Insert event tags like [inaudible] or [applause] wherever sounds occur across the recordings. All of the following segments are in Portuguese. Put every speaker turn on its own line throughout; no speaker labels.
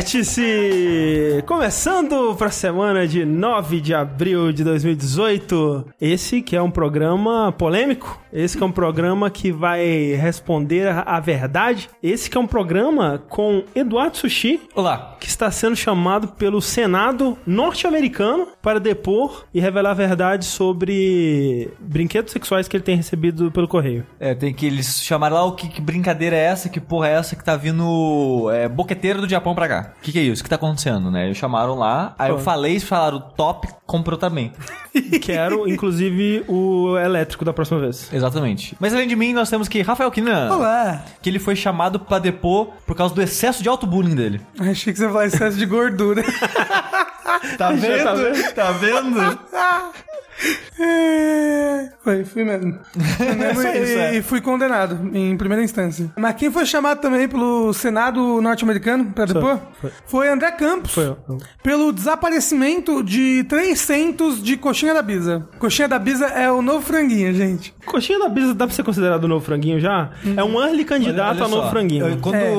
Vértice! Começando para a semana de 9 de abril de 2018. Esse que é um programa polêmico. Esse que é um programa que vai responder a verdade. Esse que é um programa com Eduardo Sushi.
Olá.
Que está sendo chamado pelo Senado norte-americano para depor e revelar a verdade sobre brinquedos sexuais que ele tem recebido pelo correio.
É, tem que eles chamaram lá o que, que brincadeira é essa, que porra é essa que tá vindo é, boqueteiro do Japão pra cá. O que, que é isso? O que tá acontecendo, né? Eles chamaram lá, aí eu
Pô.
falei, eles falaram top, comprou também.
Quero, inclusive, o elétrico da próxima vez. [laughs]
Exatamente. Mas além de mim, nós temos que Rafael Kinan.
Olá.
Que ele foi chamado pra depor por causa do excesso de auto-bullying dele.
Achei que você ia falar excesso de gordura. [laughs] [laughs]
Tá vendo? tá vendo?
É, [laughs] Foi, fui mesmo. Fui mesmo [laughs]
Só
e,
isso, é.
e fui condenado em primeira instância. Mas quem foi chamado também pelo Senado norte-americano pra depor
foi.
foi André Campos.
Foi eu.
Pelo desaparecimento de 300 de coxinha da Bisa. Coxinha da Bisa é o novo franguinho, gente.
Coxinha da Bisa dá pra ser considerado o novo franguinho já? É um early candidato
Olha
a novo
só,
franguinho.
eu- quando
É.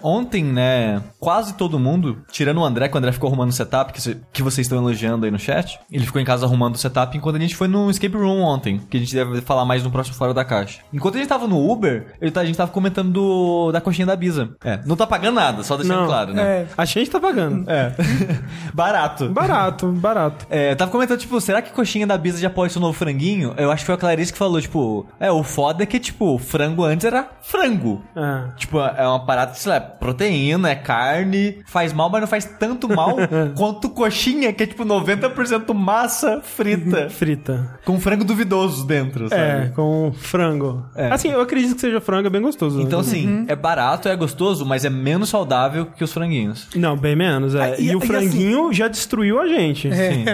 ontem, né, quase todo mundo, tirando o André, que o André ficou arrumando o setup, que, cê- que vocês estão elogiando aí no chat, ele ficou em casa arrumando o setup enquanto a gente foi no escape room ontem, que a gente deve falar mais no próximo Fora da Caixa. Enquanto a gente tava no Uber, tá- a gente tava comentando do, da coxinha da Bisa. É, não tá pagando nada, só deixando
Não,
claro, né?
É.
A gente tá pagando.
É. [laughs] Barato.
Barato, barato.
É, eu tava comentando, tipo, será que coxinha da Bisa já pode ser um novo franguinho? Eu acho que foi a Clarice que falou, tipo, é, o foda é que, tipo, frango antes era frango.
É.
Tipo, é uma parada, sei lá, é proteína, é carne, faz mal, mas não faz tanto mal [laughs] quanto coxinha, que é tipo 90% massa frita, [laughs]
Frita.
com frango duvidoso dentro, sabe?
É, com frango.
É.
Assim, eu acredito que seja frango, é bem gostoso.
Então, assim, é barato, é gostoso, mas é menos saudável que os franguinhos.
Não, bem menos, é.
Ah,
e,
e-
o
e
franguinho já destruiu a gente.
Sim.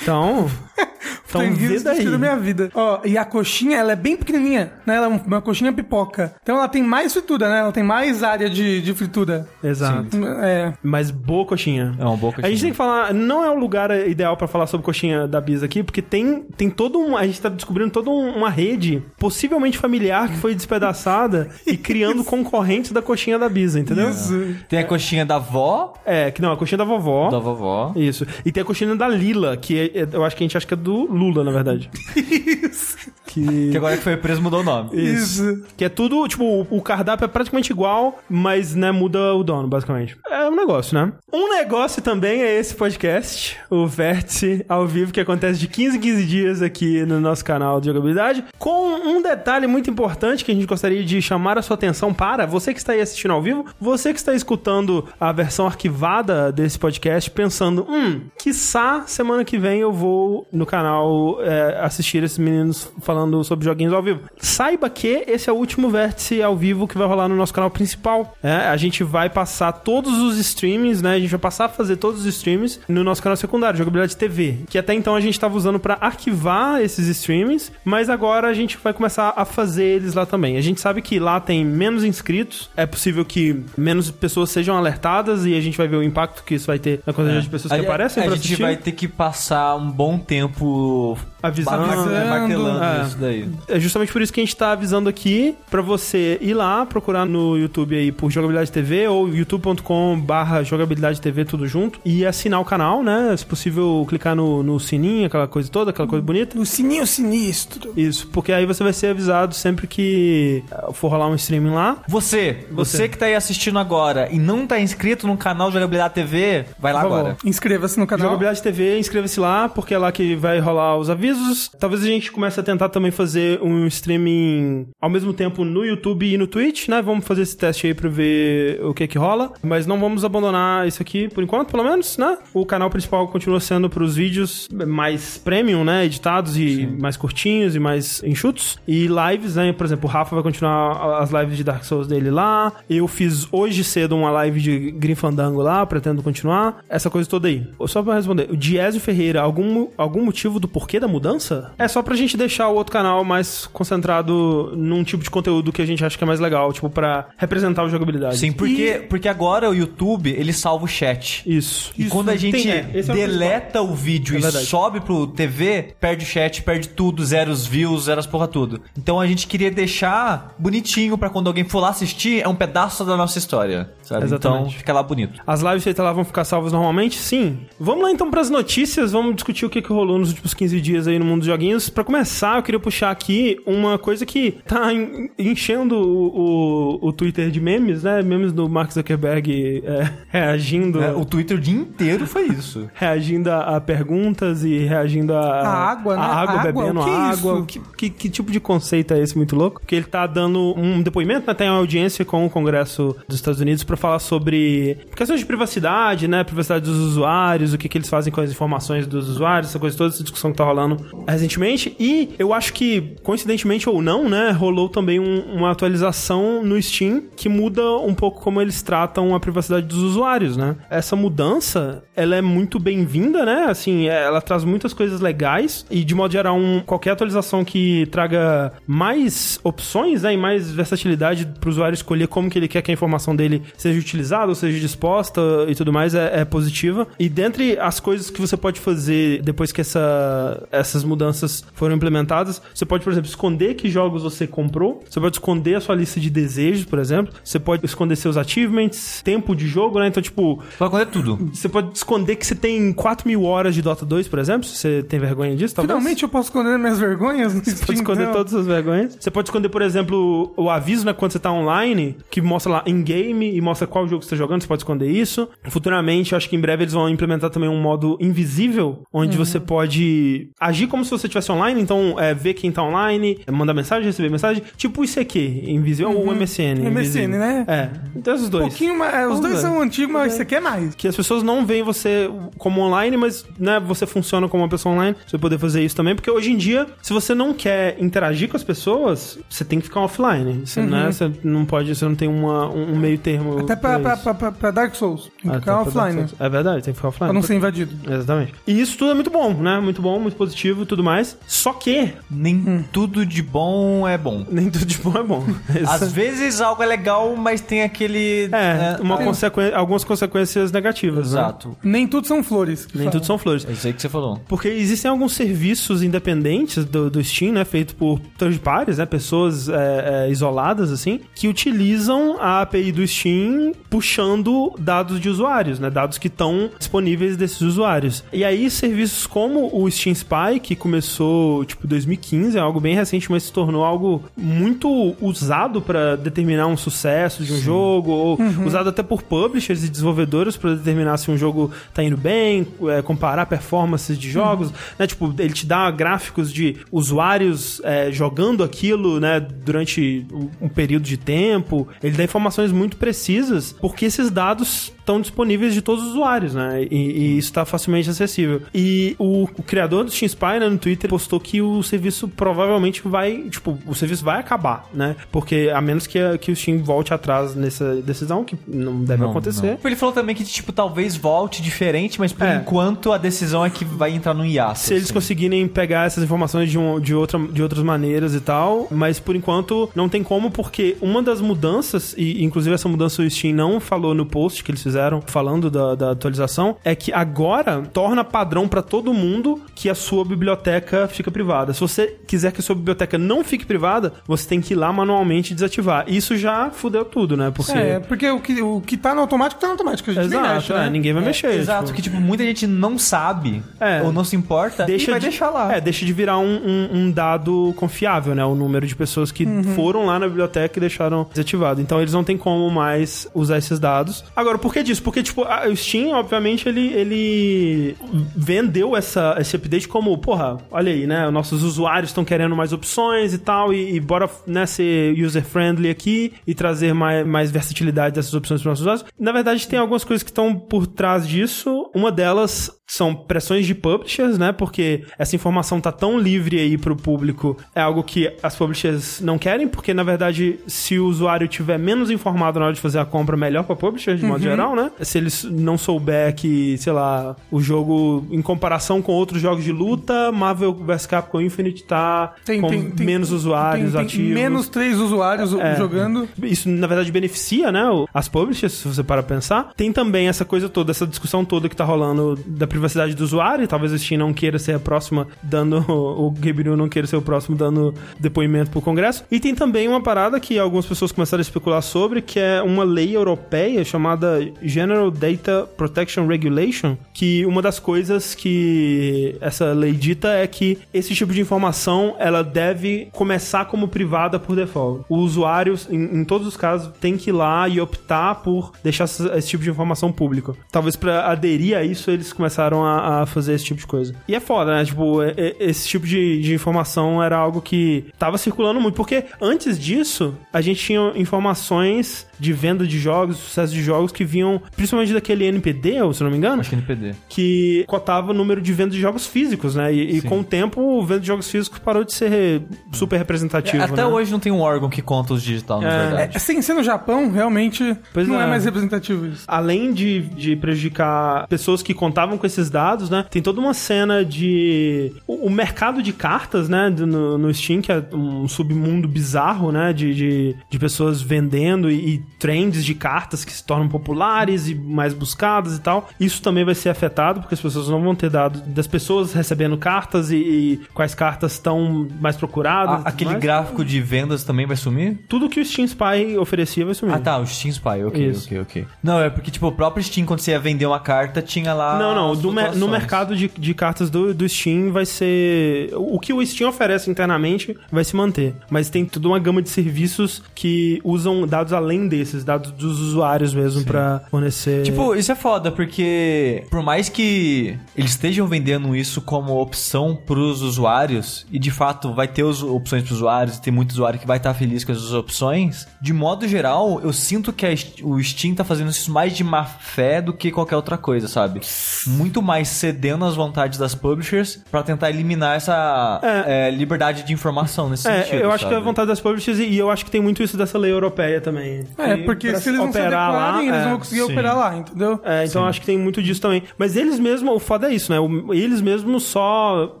Então, [laughs] então vê daí.
destruiu minha vida. Ó, e a coxinha, ela é bem pequenininha, né? Ela é uma coxinha pipoca. Então ela tem mais fritura, né? Ela tem mais área de, de fritura.
Exato.
É.
Mas boa coxinha.
É uma boa coxinha.
A gente tem que falar, não é o lugar ideal pra falar sobre coxinha da Bisa aqui, porque tem, tem todo um. A gente tá descobrindo toda um- uma rede, possivelmente familiar, que foi despedaçada [laughs] e criando concorrentes da coxinha da Bisa, entendeu?
Isso.
Tem a coxinha da vó,
É, que não, a coxinha da vovó.
da vovó.
Isso. E tem a coxinha da Lila, que é- é- eu acho que a gente acha que é do Lula, na verdade. [laughs]
Isso.
Que.
Que agora que foi preso mudou o nome.
Isso.
Que é tudo, tipo, o- o cardápio é praticamente igual, mas, né, muda o dono, basicamente. É um negócio, né? Um negócio também é esse podcast, o Vértice ao vivo, que acontece de 15 em 15 dias aqui no nosso canal de jogabilidade, com um detalhe muito importante que a gente gostaria de chamar a sua atenção para você que está aí assistindo ao vivo, você que está escutando a versão arquivada desse podcast, pensando, hum, quiçá semana que vem eu vou no canal é, assistir esses meninos falando sobre joguinhos ao vivo. Saiba que esse é o último vértice ao vivo que vai rolar no nosso canal principal. É, a gente vai passar todos os streamings, né? A gente vai passar a fazer todos os streams no nosso canal secundário, Jogabilidade TV. Que até então a gente estava usando para arquivar esses streamings, mas agora a gente vai começar a fazer eles lá também. A gente sabe que lá tem menos inscritos, é possível que menos pessoas sejam alertadas e a gente vai ver o impacto que isso vai ter na quantidade de pessoas que
a,
aparecem
a
pra
gente
assistir.
vai ter que passar um bom tempo
Avisando.
martelando,
Avisando,
martelando
é.
isso daí.
É justamente por isso que a gente tá avisando aqui pra você ir lá procurar no YouTube aí por Jogabilidade TV ou youtube.com barra Jogabilidade TV tudo junto e assinar o canal, né? Se possível, clicar no, no sininho, aquela coisa toda, aquela coisa bonita.
O sininho sinistro.
Isso, porque aí você vai ser avisado sempre que eh, for rolar um streaming lá.
Você, você,
Você.
que tá aí assistindo agora e não tá inscrito no canal Jogabilidade TV, vai lá agora.
Inscreva-se no canal.
Jogabilidade TV, inscreva-se lá, porque é lá que vai rolar os avisos. Talvez a gente comece a tentar também fazer um streaming ao mesmo tempo no YouTube e no Twitch, né? Vamos fazer esse teste aí pra ver o que que rola. Mas não vamos abandonar isso aqui por enquanto, pelo menos, né? O canal principal continua sendo pros vídeos mais premium, né? Editados e mais curtinhos e mais enxutos. E lives, né? Por exemplo, o Rafa vai continuar as lives de Dark Souls dele lá. Eu fiz hoje cedo uma live de Grim Fandango lá, pretendo continuar. Essa coisa toda aí. Só pra responder, o Diésio Ferreira, algum, algum motivo do porquê da mudança? Mudança, é só pra gente deixar o outro canal mais concentrado num tipo de conteúdo que a gente acha que é mais legal, tipo, pra representar a jogabilidade.
Sim, porque, porque agora o YouTube, ele salva o chat.
Isso.
E quando a gente
Tem, é, é o
deleta o vídeo
É
e
verdade.
sobe pro TV, perde o chat, perde tudo, zero os views, zero as porra tudo. Então a gente queria deixar bonitinho pra quando alguém for lá assistir, é um pedaço da nossa história, sabe?
Exatamente.
Então fica lá bonito.
As lives feitas lá vão ficar salvas normalmente? Sim. Vamos lá então pras notícias, vamos discutir o que, que rolou nos últimos 15 dias aí no mundo dos joguinhos. Pra começar, eu queria puxar aqui uma coisa que tá en- enchendo o, o, o Twitter de memes, né? Memes do Mark Zuckerberg é, [laughs] reagindo.
É, o Twitter o dia inteiro foi isso.
Reagindo a, a perguntas e reagindo a.
A água, né?
A água,
Água?
bebendo
que é
água.
isso?
Que, que, que tipo de conceito é esse muito louco? Porque ele tá dando um depoimento, né? Tem uma audiência com o Congresso dos Estados Unidos pra falar sobre questões de privacidade, né? Privacidade dos usuários, o que, que eles fazem com as informações dos usuários, essa coisa toda, essa discussão que tá rolando recentemente. E eu acho que, coincidentemente ou não, né? Rolou também um- uma atualização no Steam que muda um pouco como eles tratam a privacidade dos usuários, né? Essa mudança, ela é muito bem-vinda, né? Assim, ela traz muitas coisas legais e, de modo geral, um, qualquer atualização que traga mais opções, né? E mais versatilidade para o usuário escolher como que ele quer que a informação dele seja utilizada ou seja disposta e tudo mais é, é positiva. E dentre as coisas que você pode fazer depois que essa, essas mudanças foram implementadas, você pode, por exemplo, esconder que jogos você comprou, você pode esconder a sua lista de desejos, por exemplo, você pode esconder seus achievements, tempo de jogo, né? Então, tipo,
Pode acontecer tudo.
você pode esconder que você tem 4 mil horas de Dota 2, por exemplo, se você tem vergonha disso, talvez.
Finalmente eu posso esconder minhas vergonhas
Você
Steam,
pode esconder
então.
todas as vergonhas. Você pode esconder, por exemplo, o aviso, né, quando você tá online, que mostra lá in-game e mostra qual jogo você tá jogando, você pode esconder isso. Futuramente, eu acho que em breve eles vão implementar também um modo invisível, onde você pode agir como se você estivesse online, então é, ver quem tá online, é, mandar mensagem, receber mensagem, tipo isso aqui, invisível, ou o MSN.
MSN, né?
É, então esses
Um
dois.
pouquinho mais. é, Os
Vamos
dois
ver.
são antigos, mas você quer mais.
Que as pessoas não veem você como online, mas né, você funciona como uma pessoa online. Você poder fazer isso também, porque hoje em dia, se você não quer interagir com as pessoas, você tem que ficar offline. Você, né, você não pode, você não tem uma, um meio termo.
Uhum. Até pra, pra,
isso.
pra, pra- pra Dark Souls. Tem que ficar offline.
Souls. É verdade, tem que ficar offline.
Pra não ser invadido.
Exatamente. E isso tudo é muito bom, né? Muito bom, muito positivo e tudo mais. Só que
Nem tudo de bom é bom.
nem tudo de bom é bom. [laughs]
Às vezes algo é legal, mas tem aquele.
é,
né,
uma
ah,
consequen- algumas consequências negativas, né?
Exato.
Nem tudo são flores.
Nem
falam.
tudo são flores.
É isso aí que você falou.
Porque existem alguns serviços independentes do, do Steam, né? Feito por third parties, né? Pessoas é, é, isoladas, assim, que utilizam a API do Steam puxando dados de usuários, né? Dados que estão disponíveis desses usuários. E aí, serviços como o Steam Spy, que começou, tipo, 2015, é algo bem recente, mas se tornou algo muito usado para determinar um sucesso de um jogo, ou usado até por publishers e desenvolvedores para determinar se um jogo tá indo bem, é, comparar performances de jogos, né? Tipo, ele te dá gráficos de usuários é, jogando aquilo, né, durante um período de tempo. Ele dá informações muito precisas, porque esses dados estão disponíveis de todos os usuários, né? E, e isso está facilmente acessível. E o, o criador do Steam Spy, né, no Twitter, postou que o serviço provavelmente vai, tipo, o serviço vai acabar, né? Porque a menos que, a- que o Steam volte atrás nessa decisão, que não deve
Não,
acontecer.
Ele falou também que, tipo, talvez volte diferente, mas por
É.
enquanto a decisão é que vai entrar no hiato.
Se eles
assim.
conseguirem pegar essas informações de, um, de, outra, de outras maneiras e tal, mas por enquanto não tem como, porque uma das mudanças, e inclusive essa mudança o Steam não falou no post que eles fizeram, falando da, da atualização, é que agora torna padrão pra todo mundo que a sua biblioteca fica privada. Se você quiser que a sua biblioteca não fique privada, você tem que ir lá manualmente desativar. Isso já fudeu tudo, né? Porque.
É, porque o que, o que tá no automático tá no automático. A gente nem
Exato,
mexe,
é,
né?
ninguém vai
É,
mexer.
Exato,
tipo.
que, tipo, muita gente não sabe
É.
ou não se importa e vai
de,
deixar lá.
É, deixa de virar um, um- um dado confiável, né? O número de pessoas que
Uhum.
foram lá na biblioteca e deixaram desativado. Então eles não têm como mais usar esses dados. Agora, por que disso? Porque, tipo, o Steam, obviamente, ele, ele vendeu essa, esse update como, porra, olha aí, né? Nossos usuários estão querendo mais opções e tal, e, e bora né, ser user-friendly aqui e trazer mais, mais versatilidade dessas opções para os nossos usuários. Na verdade, tem algumas coisas que estão por trás disso. Uma delas são pressões de publishers, né? Porque essa informação tá tão livre aí pro público, é algo que as publishers não querem, porque na verdade, se o usuário tiver menos informado na hora de fazer a compra, melhor pra publisher, de modo geral, né? Se eles não souber que, sei lá, o jogo, em comparação com outros jogos de luta, Marvel vs Capcom Infinite tá com menos usuários
tem, tem
ativos.
Menos três usuários
É.
jogando.
Isso, na verdade, beneficia, né, as publishers, se você para pensar. Tem também essa coisa toda, essa discussão toda que tá rolando da privacidade do usuário. Talvez a Steam não queira ser a próxima dando... [laughs] O Gabe Newell não queira ser o próximo dando depoimento pro Congresso. E tem também uma parada que algumas pessoas começaram a especular sobre, que é uma lei europeia chamada General Data Protection Regulation, que uma das coisas que essa lei dita é que esse tipo de informação, ela deve começar como privada por default. O usuário, em, em todos os casos, tem que ir lá e optar por deixar esse, esse tipo de informação pública. Talvez pra aderir a isso, eles começaram a, a fazer esse tipo de coisa. E é foda, né? Tipo, é- é- esse tipo de, de informação era algo que tava circulando muito, porque antes disso, a gente tinha informações de venda de jogos, sucesso de jogos que vinham principalmente daquele NPD, se eu não me engano,
Acho que NPD.
que cotava o número de venda de jogos físicos, né? E, e com o tempo, o venda de jogos físicos parou de ser super representativo.
Até
né?
hoje não tem um órgão que conta os digital, na
É.
verdade.
É, sem ser no Japão, realmente
Pois
não é.
é.
mais representativo isso.
Além de, de prejudicar pessoas que contavam com esses dados, né? Tem toda uma cena de. O, o mercado de cartas, né? do- No, no Steam, que é um submundo bizarro, né? De, de, de pessoas vendendo e, e trends de cartas que se tornam populares e mais buscadas e tal. Isso também vai ser afetado, porque as pessoas não vão ter dado das pessoas recebendo cartas e, e quais cartas estão mais procuradas.
Aquele
mais.
gráfico de vendas também vai sumir?
Tudo que o Steam Spy oferecia vai sumir.
Ah, tá, o Steam Spy, ok,
Isso.
ok, ok. Não, é porque, tipo, o próprio Steam, quando você ia vender uma carta, tinha lá.
Não, não. mer- no mercado de, de cartas do, do Steam vai ser. O que o Steam oferece internamente vai se manter. Mas tem toda uma gama de serviços que usam dados além desses, dados dos usuários mesmo, pra fornecer.
Tipo, isso é foda, porque por mais que eles estejam vendendo isso como opção pros usuários, e de fato vai ter os- opções pros usuários, e tem muito usuário que vai estar feliz com essas opções, de modo geral, eu sinto que a o Steam tá fazendo isso mais de má fé do que qualquer outra coisa, sabe? Muito mais cedendo às vontades das publishers pra tentar eliminar essa
É.
é, liberdade de informação nesse
É,
sentido.
eu acho que é a
sabe?
vontade das publishers e e eu acho que tem muito isso dessa lei europeia também.
É, porque se eles não se adequarem, eles
é,
não vão conseguir
sim.
operar lá, entendeu?
É, então acho que tem muito disso também. Mas eles mesmos, o foda é isso, né? Eles mesmos só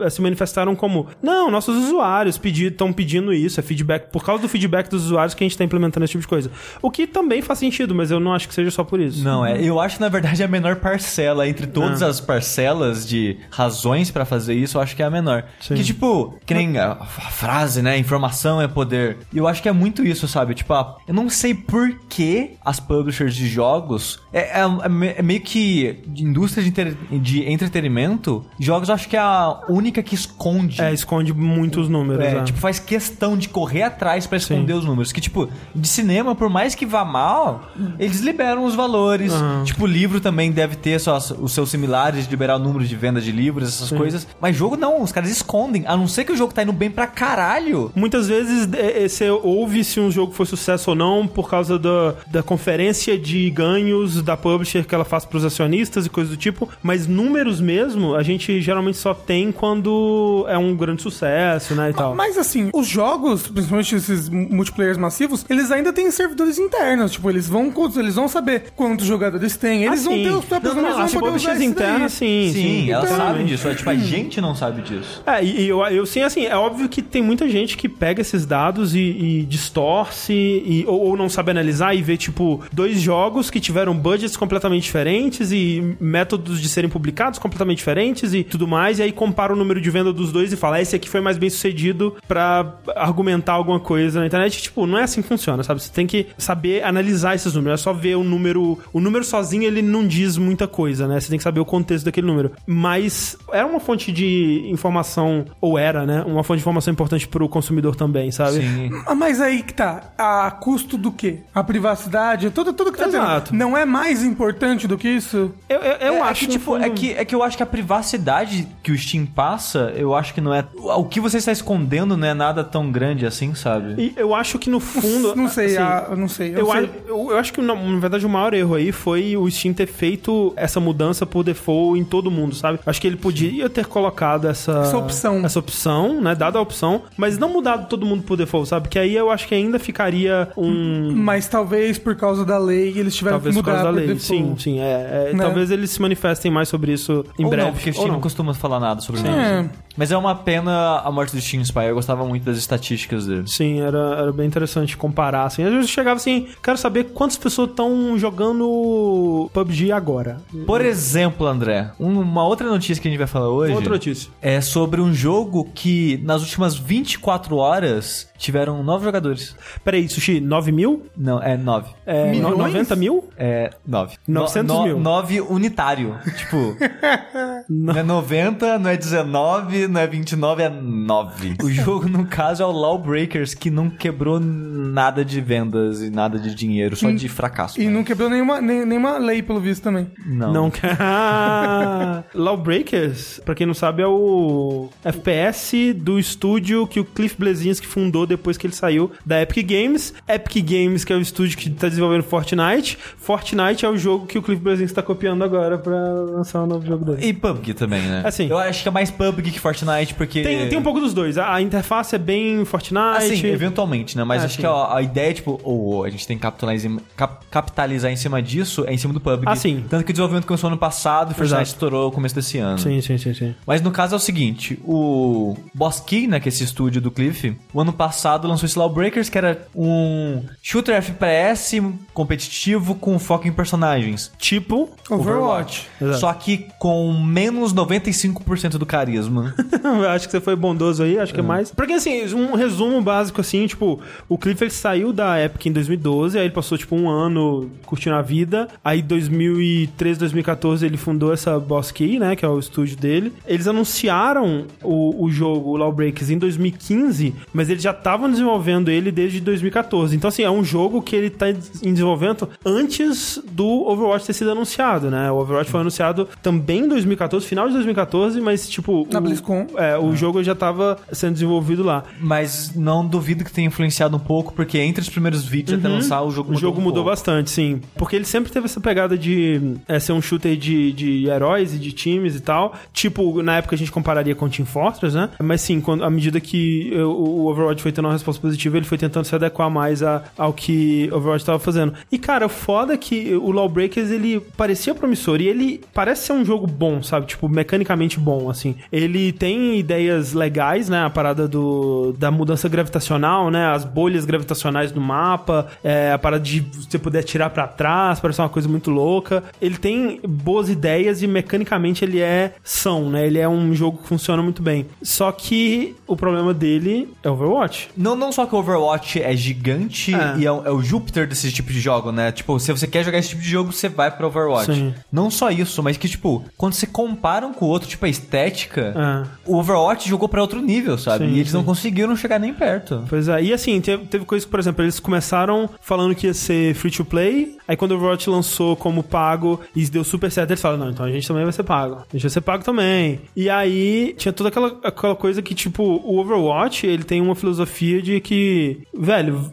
eh, se manifestaram como: não, nossos usuários estão pedindo isso, é feedback, por causa do feedback dos usuários que a gente tá implementando esse tipo de coisa. O que também faz sentido, mas eu não acho que seja só por isso.
Não, é. Eu acho, na verdade, a menor parcela entre todas
Ah.
as parcelas de razões pra fazer isso, eu acho que é a menor.
Sim.
Que, tipo, que nem a, a frase, né? Informação é poder. E eu acho que é muito isso, sabe? Tipo, ah, eu não sei por que as publishers de jogos. É, é- é me- é meio que de indústria de, entre- de entretenimento. Jogos eu acho que é a única que esconde.
É, esconde muitos números.
É,
é.
tipo, faz questão de correr atrás pra esconder os números. Que, tipo, de cinema, por mais que vá mal, eles liberam os valores.
Aham.
Tipo, livro também deve ter suas- os seus similares de liberar o número de venda de livros, essas coisas. Mas jogo não, os caras escondem. A não ser que o jogo tá indo bem pra caralho.
Muitas vezes é, é, você ouve se um jogo foi sucesso ou não por causa da, da conferência de ganhos da publisher que ela faz pros acionistas e coisas do tipo, mas números mesmo a gente geralmente só tem quando é um grande sucesso, né, e tal.
Mas assim, os jogos, principalmente esses multiplayers massivos, eles ainda têm servidores internos. Tipo, eles vão, eles vão saber quantos jogadores tem. Eles
Ah,
vão
sim.
ter os próprios
Não, não,
números,
as
vão poder usar
internas, sim,
Sim, elas
Então-
sabem disso. É, tipo, a gente não sabe disso.
É, e e eu, eu sim, assim, é óbvio que tem muita gente que pega esses dados e, e distorce, e, ou, ou não sabe analisar e vê, tipo, dois jogos que tiveram budgets completamente diferentes e métodos de serem publicados completamente diferentes e tudo mais, e aí compara o número de venda dos dois e fala, "Ah, esse aqui foi mais bem sucedido pra argumentar alguma coisa na internet. Tipo, não é assim que funciona, sabe? Você tem que saber analisar esses números, é só ver o número. O número sozinho ele não diz muita coisa, né? Você tem que saber o contexto daquele número. Mas era uma fonte de informação, ou era, né? Uma fonte de informação importante pro consumidor também, sabe?
Sim.
Ah, Mas aí que tá. A custo do quê? A privacidade, tudo, tudo que tá
Exato.
tendo. Não é mais importante do que isso?
Eu, eu, eu
é,
acho
é que, tipo,
fundo-
é, que, é que eu acho que a privacidade que o Steam passa, eu acho que não é. O que você está escondendo não é nada tão grande assim, sabe?
E eu acho que no fundo.
Não sei,
assim,
ah, eu não sei. Eu,
Eu,
sei.
acho- eu, eu acho que, na, na verdade, o maior erro aí foi o Steam ter feito essa mudança por default em todo mundo, sabe? Acho que ele podia ter colocado essa...
Essa opção.
Essa opção, né? Dada a opção, mas não mudado todo mundo por default, sabe? Porque aí eu acho que ainda ficaria um...
Mas talvez por causa da lei eles tiveram
Talvez por causa da
mudar
lei. Sim, sim. É, é,
Né?
Talvez eles se manifestem mais sobre isso em
Ou
breve.
não, porque o Steam não
não.
costuma falar nada sobre isso.
É.
Mas é uma pena a morte do Steam Spy. Eu gostava muito das estatísticas dele.
Sim, era, era bem interessante comparar, assim. Às vezes eu chegava assim, quero saber quantas pessoas estão jogando PUBG agora.
Por exemplo, André, um- uma outra notícia que a gente vai falar hoje
Outra notícia.
é sobre um jogo que nas últimas 24 horas tiveram nove jogadores.
Peraí, Sushi, 9 mil?
Não, é nove.
É,
Milhões?
90 mil?
É, nove.
900 mil.
Nove unitário. Tipo, [laughs] não é 90, não é 19, não é 29, é 9. O jogo, no caso, é o Lawbreakers, que não quebrou nada de vendas e nada de dinheiro, só de fracasso.
E não quebrou nenhuma, nem- nenhuma lei, pelo visto, também.
Não.
Não quer. [laughs] Lawbreakers, pra quem não sabe, é o FPS do estúdio que o Cliff Bleszinski fundou depois que ele saiu da Epic Games. Epic Games, que é o estúdio que tá desenvolvendo Fortnite. Fortnite é o jogo que o Cliff Bleszinski tá copiando agora pra lançar o novo jogo dele.
E PUBG também, né?
Assim.
Eu acho que é mais PUBG que Fortnite, porque...
Tem, tem um pouco dos dois. A, a interface é bem Fortnite.
Assim, eventualmente, né? Mas
Ah,
acho
sim.
que a, a ideia, tipo, ou a gente tem que capitalizar, em- cap- capitalizar em cima disso, é em cima do PUBG.
Ah, sim.
Tanto que o desenvolvimento começou ano passado e Fortnite estourou no começo desse ano.
Sim, sim, sim, sim.
Mas no caso é o seguinte, o Boss Key, né, que é esse estúdio do Cliff, o ano passado lançou esse Lawbreakers, que era um shooter FPS competitivo com foco em personagens.
Tipo
Overwatch.
Exato.
Só que com menos 95% do carisma. [laughs]
acho que você foi bondoso aí, acho que é mais. Porque assim, um resumo básico assim, tipo, o Cliff ele saiu da Epic em 2012, aí ele passou tipo um ano curtindo a vida. Aí 2013, 2014 ele fundou essa Boss Key, né, que é o estúdio dele. Eles anunciaram o, o jogo o Lawbreakers em 2015, mas eles já estavam desenvolvendo ele desde 2014. Então assim, é um jogo que ele tá em desenvolvimento antes do Overwatch ter sido anunciado, né? O Overwatch foi anunciado também em 2014, final de 2014, mas tipo,
Na
o-
BlizzCon.
é, o jogo já tava sendo desenvolvido lá.
Mas não duvido que tenha influenciado um pouco, porque entre os primeiros vídeos até lançar, o jogo
O
mudou
jogo
um
mudou
pouco.
bastante, sim. Porque ele sempre teve essa pegada de é, ser um shooter de, de heróis e de times e tal. Tipo, na época a gente compararia com Team Fortress, né? Mas sim, quando, à medida que o o Overwatch foi tendo uma resposta positiva, ele foi tentando se adequar mais a- ao que Overwatch tava fazendo. E, cara, o foda é que o Lawbreakers, ele parecia promissor e ele parece ser um jogo bom, sabe? Tipo, mecanicamente bom, assim. Ele tem ideias legais, né? A parada do, da mudança gravitacional, né? As bolhas gravitacionais no mapa, é, a parada de você poder tirar pra trás, parece uma coisa muito louca. Ele tem boas ideias e mecanicamente ele é são, né? Ele é um jogo que funciona muito bem. Só que o problema dele é Overwatch.
Não, não só que o Overwatch é gigante
É.
e é, o- é o Júpiter desse tipo de jogo, né? Tipo, se você quer jogar esse tipo de jogo, você vai pro Overwatch.
Sim.
Não só isso, mas que, tipo, quando você compara um com o outro, tipo, a estética,
É.
o Overwatch jogou pra outro nível, sabe?
Sim,
e eles não
sim.
conseguiram chegar nem perto.
Pois é, e assim, teve, teve coisa que, por exemplo, eles começaram falando que ia ser free to play, aí quando o Overwatch lançou como pago e deu super certo, eles falaram, não, então a gente também vai ser pago. A gente vai ser pago também. E aí tinha toda aquela, aquela coisa que, tipo, o Overwatch, ele tem uma filosofia de que, velho,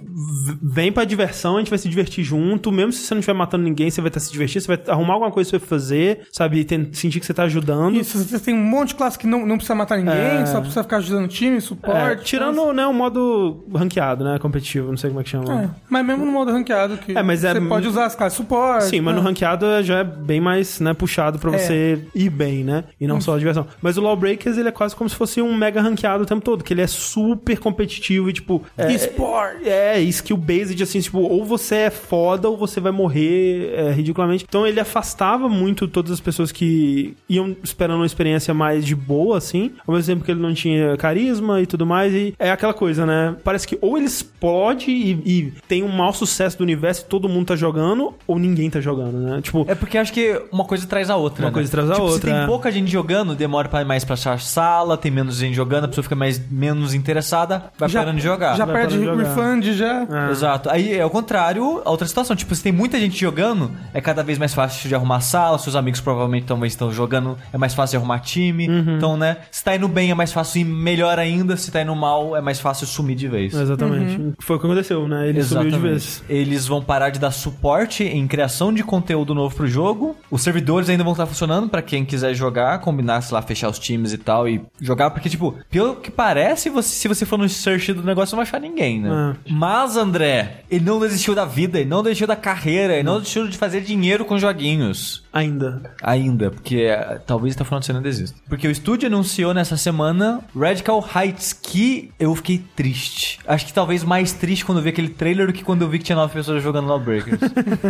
vem pra diversão, a gente vai se divertir junto, mesmo se você não estiver matando ninguém, você vai estar se divertindo, você vai arrumar alguma coisa pra você fazer, sabe? E sentir que você tá ajudando.
Isso, você tem um monte de classe que não, não precisa matar ninguém,
É.
só precisa ficar ajudando o time,
É,
suporte.
tirando, né, o modo ranqueado, né, competitivo, não sei como é que chama.
É, mas mesmo no modo ranqueado, que
É, mas é-
você pode usar as classes suporte.
Sim, mas no
né?
ranqueado já é bem mais né, puxado pra
É.
você ir bem, né? E não só a diversão. Mas o Lawbreakers, ele é quase como se fosse um mega ranqueado o tempo todo, que ele é super competitivo e, tipo... É,
Esporte.
É, skill based, assim, tipo, ou você é foda ou você vai morrer é, ridiculamente. Então ele afastava muito todas as pessoas que iam esperando uma experiência mais de boa, assim, ao mesmo tempo que ele não tinha carisma e tudo mais. E é aquela coisa, né? Parece que ou ele explode e, e tem um mau sucesso do universo e todo mundo tá jogando, ou ninguém tá jogando, né? Tipo,
É porque acho que uma coisa traz a outra.
Uma
né?
coisa traz a
tipo, Se
outra,
tem
é.
pouca gente jogando, demora pra, mais pra achar sala, tem menos gente jogando, a pessoa fica mais, menos interessada, vai parando de jogar.
Já
Vai
perde
parando de jogar.
refund, já.
É.
Exato. Aí é o contrário, a outra situação. Tipo, se tem muita gente jogando, é cada vez mais fácil de arrumar sala, seus amigos provavelmente também estão jogando, é mais fácil de arrumar time.
Uhum.
Então, né, se tá indo bem é mais fácil ir melhor ainda, se tá indo mal é mais fácil sumir de vez.
exatamente. Foi o que aconteceu, né? Ele sumiu de vez.
Eles vão parar de dar suporte em criação de conteúdo novo pro jogo. Os servidores ainda vão estar funcionando pra quem quiser jogar, combinar, sei lá, fechar os times e tal e jogar, porque, tipo, pelo que parece, você- se você for no search do negócio, não vai achar ninguém, né? Mas, André, ele não desistiu da vida, ele não desistiu da carreira, ele não desistiu de fazer dinheiro com joguinhos.
Ainda.
Ainda, porque é, talvez tá falando que você não desista. Porque o estúdio anunciou nessa semana Radical Heights, que eu fiquei triste. Acho que talvez mais triste quando eu vi aquele trailer do que quando eu vi que tinha nove pessoas jogando Lawbreakers.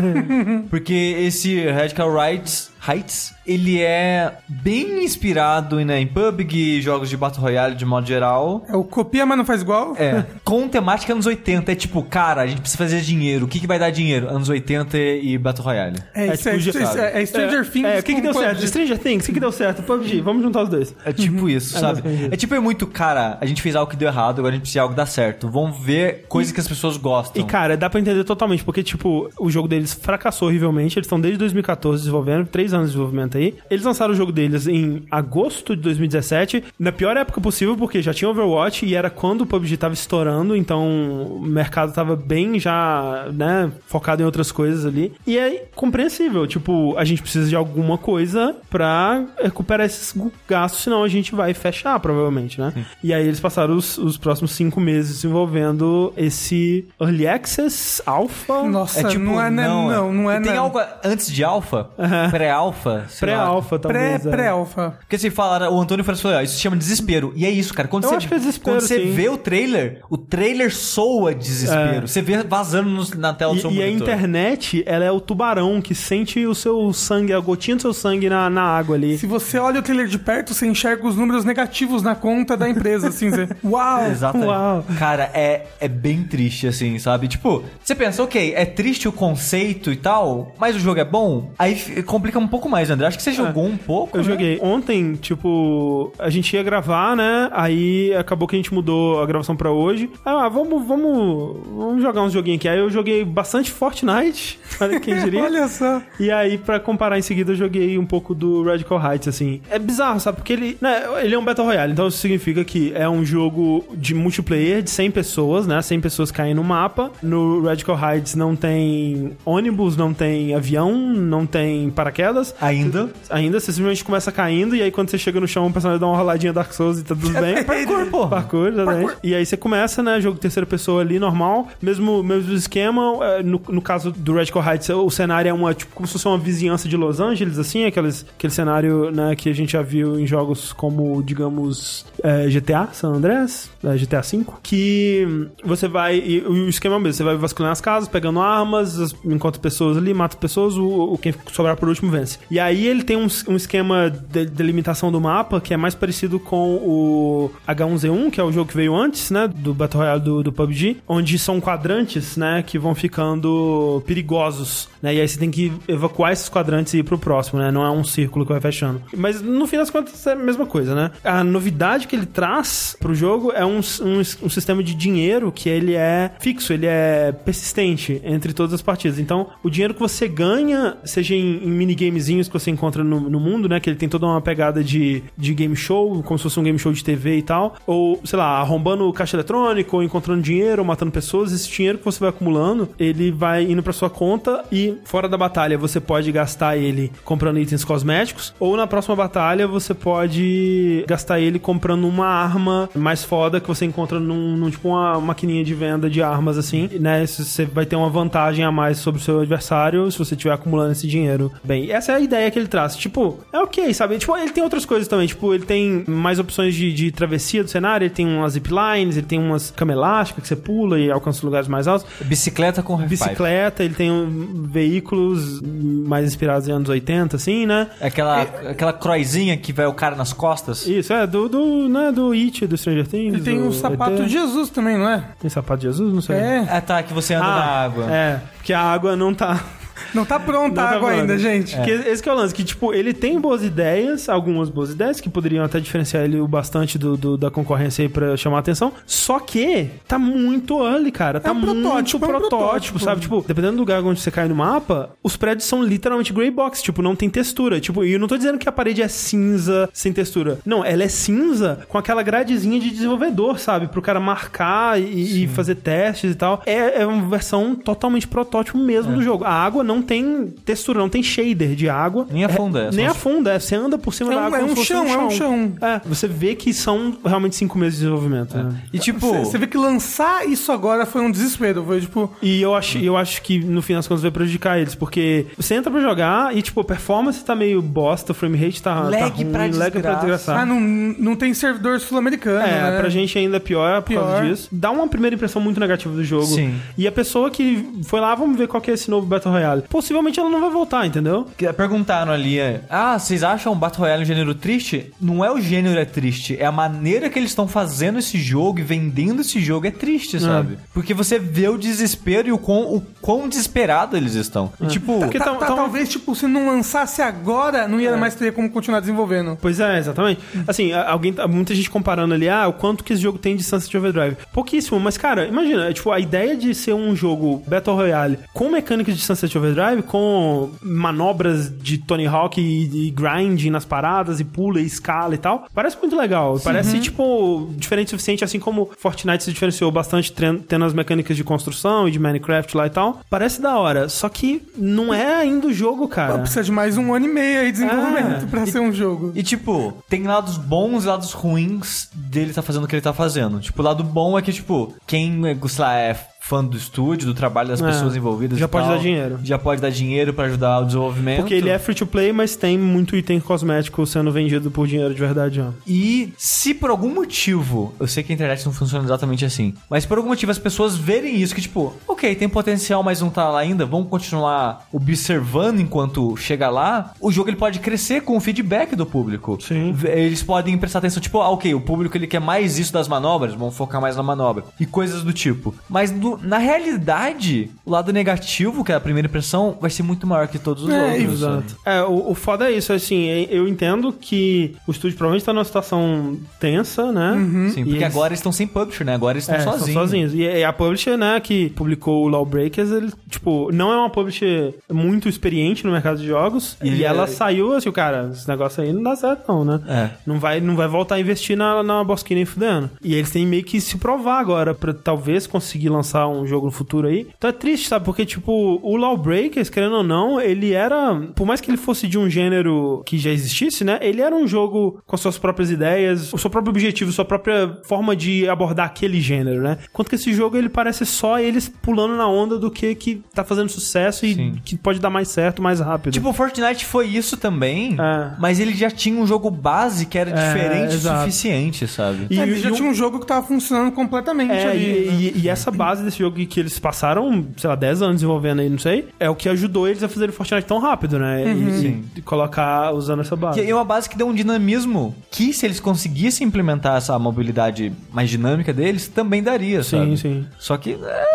[laughs] porque esse Radical Heights, Heights, ele é bem inspirado em, né, em PUBG, jogos de Battle Royale de modo geral.
É o copia, mas não faz igual.
É, [laughs] com temática anos 80. É tipo, cara, a gente precisa fazer dinheiro. O que, que vai dar dinheiro? Anos 80 e Battle Royale.
É,
É
isso, é,
tipo,
isso,
sabe?
é, é Stranger Things.
É, o que, que deu certo?
PUBG.
Stranger Things, o que, que deu certo? PUBG, vamos juntar os dois.
É tipo isso, sabe?
isso.
É tipo, é muito, cara, a gente fez algo que deu errado, agora a gente precisa de algo que dá certo. Vamos ver coisas que as pessoas gostam.
E, cara, dá pra entender totalmente, porque, tipo, o jogo deles fracassou horrivelmente. Eles estão desde 2014 desenvolvendo, três anos de desenvolvimento aí. Eles lançaram o jogo deles em agosto de 2017, na pior época possível, porque já tinha Overwatch e era quando o PUBG tava estourando, então o mercado tava bem já, né, focado em outras coisas ali. E é compreensível, tipo, a gente precisa de alguma coisa pra recuperar esses gastos, senão a gente vai fechar, provavelmente, né? E aí eles passaram os, os próximos cinco meses desenvolvendo esse Early Access Alpha.
Nossa, não é, né, não, não, é,
Tem
né.
algo antes de alfa? Pré-alfa? sei lá.
Pré-alfa,
Pré,
talvez. é.
pré-alfa.
Porque se falar, o Antônio Francisco falou, ó, isso se chama desespero. E é isso, cara. Quando
Eu
você,
acho que é desespero,
quando você
sim.
vê o trailer, o trailer soa desespero.
É.
Você vê vazando no- na tela do seu
E, e a
monitor.
internet, ela é o tubarão que sente o seu sangue, a gotinha do seu sangue na, na água ali.
Se você olha o trailer de perto, você enxerga os números negativos na conta da empresa, assim, você... [laughs] Uau!
Exatamente.
Uau.
Cara, é, é bem triste, assim, sabe? Tipo, você pensa, ok, é triste o conceito e tal, mas o jogo é bom? Aí f- complica um pouco mais, André. Acho que você jogou um pouco,
Eu
né?
joguei. Ontem, tipo, a gente ia gravar, né? Aí acabou que a gente mudou a gravação pra hoje. Ah, vamos, vamos, vamos jogar uns joguinhos aqui. Aí eu joguei bastante Fortnite, [laughs] olha quem diria. [laughs]
Olha só.
E aí, pra comparar em seguida, eu joguei um pouco do Radical Heights, assim. É bizarro, sabe? Porque ele, né, ele é um Battle Royale, então isso significa que é um jogo de multiplayer de 100 pessoas, né? 100 pessoas caem no mapa. No Radical Heights não tem ônibus, não tem avião, não tem paraquedas.
Ainda.
Ainda, você simplesmente começa caindo e aí quando você chega no chão, o personagem dá uma roladinha Dark Souls e tá tudo [laughs] bem.
parkour, pô.
Parkour, exatamente. E aí você começa, né, jogo terceira pessoa ali, normal. Mesmo, mesmo esquema, é, no, no caso do Radical Heights, o cenário é uma, tipo, como se fosse uma vizinhança de Los Angeles, assim, aqueles, aquele cenário, né, que a gente já viu em jogos como, digamos, é, GTA San Andreas, é, GTA V, que você vai, e o esquema é o mesmo, você vai vasculhando as casas, pegando armas, as- encontra pessoas ali, mata pessoas, o, o quem sobrar por último vence. E aí ele tem um, um esquema de delimitação do mapa que é mais parecido com o H1Z1, que é o jogo que veio antes, né, do Battle Royale do, do PUBG, onde são quadrantes, né, que vão ficando perigosos, né, e aí você tem que evacuar esses quadrantes e ir pro próximo, né, não é um círculo que vai fechando. Mas no fim das contas é a mesma coisa, né. A novidade que ele traz pro jogo é um, um, um sistema de dinheiro que ele é fixo, ele é persistente entre todas as partidas. Então, o dinheiro que você ganha, seja em, em minigamezinhos que você encontra no, no mundo, né? Que ele tem toda uma pegada de, de game show, como se fosse um game show de TV e tal. Ou, sei lá, arrombando caixa eletrônico, ou encontrando dinheiro, ou matando pessoas. Esse dinheiro que você vai acumulando, ele vai indo pra sua conta e fora da batalha você pode gastar ele comprando itens cosméticos, ou na próxima batalha você pode gastar ele comprando uma arma mais foda que você encontra num, num, tipo uma maquininha de venda de armas assim, né? Você vai ter uma vantagem a mais sobre o seu adversário se você estiver acumulando esse dinheiro. Bem, essa é a ideia que ele traz. Tipo, é ok, sabe? Tipo, ele tem outras coisas também. Tipo, ele tem mais opções de, de travessia do cenário, ele tem umas ziplines, ele tem umas cama elástica que você pula e alcança lugares mais altos.
Bicicleta com.
Bicicleta, ele tem um, veículos mais inspirados em anos 80, assim, né?
É Aquela, aquela croizinha que vai o cara nas costas.
Isso, é, do, do, né, do It, do Stranger Things.
Ele tem
do
um sapato
ET.
de Jesus também, não é?
Tem sapato de Jesus? Não sei.
É.
Ah, tá, que você anda na água.
É, porque a água não tá.
Não tá pronta a
tá
água ainda, gente.
Que esse que é o lance, que tipo, ele tem boas ideias, algumas boas ideias, que poderiam até diferenciar ele o bastante do, do- da concorrência aí pra chamar a atenção. Só que tá muito early, cara. Tá
um
muito
protótipo, é um
protótipo,
protótipo.
sabe? Tipo, dependendo do lugar onde você cai no mapa, os prédios são literalmente grey box, tipo, não tem textura. Tipo, e eu não tô dizendo que a parede é cinza sem textura. Não, ela é cinza com aquela gradezinha de desenvolvedor, sabe? Pro cara marcar e, e fazer testes e tal. É, é uma versão totalmente protótipo mesmo do jogo. A água não tem textura, não tem shader de água.
Nem afunda, é
É,
só
nem
uns-
afunda, é. Você anda por cima
É
da
um-
água
é um
se fosse
chão, é um chão.
É, você vê que são realmente cinco meses de desenvolvimento. né?
E tipo,
Você vê que lançar isso agora foi um desespero. Foi tipo.
E eu acho, eu acho que no fim das contas vai prejudicar eles, porque você entra pra jogar e, tipo, a performance tá meio bosta, o frame rate tá,
Lag
tá ruim,
pra
lag pra
desgraça.
desgraçar.
Ah, não, não tem servidor sul-americano.
É,
né?
pra gente ainda é pior por causa disso. Dá uma primeira impressão muito negativa do jogo.
Sim.
E a pessoa que foi lá, vamos ver qual que é esse novo Battle Royale. Possivelmente ela não vai voltar, entendeu?
que- perguntaram ali, é, ah, vocês acham Battle Royale um gênero triste? Não é o gênero é triste, é a maneira que eles estão fazendo esse jogo e vendendo esse jogo é triste, sabe? Porque você vê o desespero e o quão, o quão desesperado eles estão. E, tipo,
Porque
Tá-
tá-
tá-
tá-
talvez, tipo, se não lançasse agora, não ia mais ter como continuar desenvolvendo.
Pois é, exatamente. Assim, a- alguém, tá- muita gente comparando ali, ah, o quanto que esse jogo tem de Sunset Overdrive. Pouquíssimo, mas cara, imagina, é, tipo, a ideia de ser um jogo Battle Royale com mecânicas de Sunset Overdrive, com manobras de Tony Hawk e, e grind nas paradas e pula e escala e tal, parece muito legal. Parece, tipo, diferente o suficiente, assim como Fortnite se diferenciou bastante tendo as mecânicas de construção e de Minecraft lá e tal. Parece da hora, só que não é ainda o jogo, cara.
Precisa de mais um ano e meio aí de desenvolvimento
É.
pra ser um jogo.
E tipo, tem lados bons e lados ruins dele tá fazendo o que ele tá fazendo. Tipo, o lado bom é que, tipo, quem, é, sei lá, é fã do estúdio, do trabalho das
É.
pessoas envolvidas
Já pode
tal,
dar dinheiro.
Já pode dar dinheiro pra ajudar o desenvolvimento.
Porque ele é free to play, mas tem muito item cosmético sendo vendido por dinheiro de verdade, ó.
E se por algum motivo, eu sei que a internet não funciona exatamente assim, mas por algum motivo as pessoas verem isso, que tipo, ok, tem potencial, mas não tá lá ainda, vamos continuar observando enquanto chega lá, o jogo ele pode crescer com o feedback do público.
Sim.
Eles podem prestar atenção, tipo, ah, ok, o público ele quer mais isso das manobras, vamos focar mais na manobra. E coisas do tipo. Mas do- na realidade, o lado negativo, que é a primeira impressão, vai ser muito maior que todos os
É,
outros.
Exato. É, o, o foda é isso, assim, eu entendo que o estúdio provavelmente tá numa situação tensa, né?
Sim, porque
E eles-
agora eles estão sem publisher, né? Agora eles estão
É,
sozinhos.
Estão sozinhos. E e a publisher, né, que publicou o Lawbreakers, ele, tipo, não é uma publisher muito experiente no mercado de jogos.
E
E, ela
é-
saiu assim, cara, esse negócio aí não dá certo, não, né?
É.
Não vai, não vai voltar a investir na, na Bosquina nem fudendo. E eles têm meio que se provar agora pra talvez conseguir lançar um jogo no futuro aí. Então é triste, sabe? Porque, tipo, o Lawbreakers, querendo ou não, ele era. Por mais que ele fosse de um gênero que já existisse, né? Ele era um jogo com suas próprias ideias, o seu próprio objetivo, sua própria forma de abordar aquele gênero, né? Enquanto que esse jogo ele parece só eles pulando na onda do que que tá fazendo sucesso e
Sim.
que pode dar mais certo mais rápido.
Tipo, o Fortnite foi isso também,
É.
mas ele já tinha um jogo base que era
É,
diferente o suficiente, sabe?
E-
É, ele já
e
tinha um jogo que tava funcionando completamente
É,
ali. né?
e, e- e essa base desse jogo que eles passaram, sei lá, 10 anos desenvolvendo aí, não sei, é o que ajudou eles a fazer o Fortnite tão rápido, né? E-
Sim.
E, colocar usando essa base.
E é uma base que deu um dinamismo que, se eles conseguissem implementar essa mobilidade mais dinâmica deles, também daria,
Sim,
sabe?
sim.
Só que. É,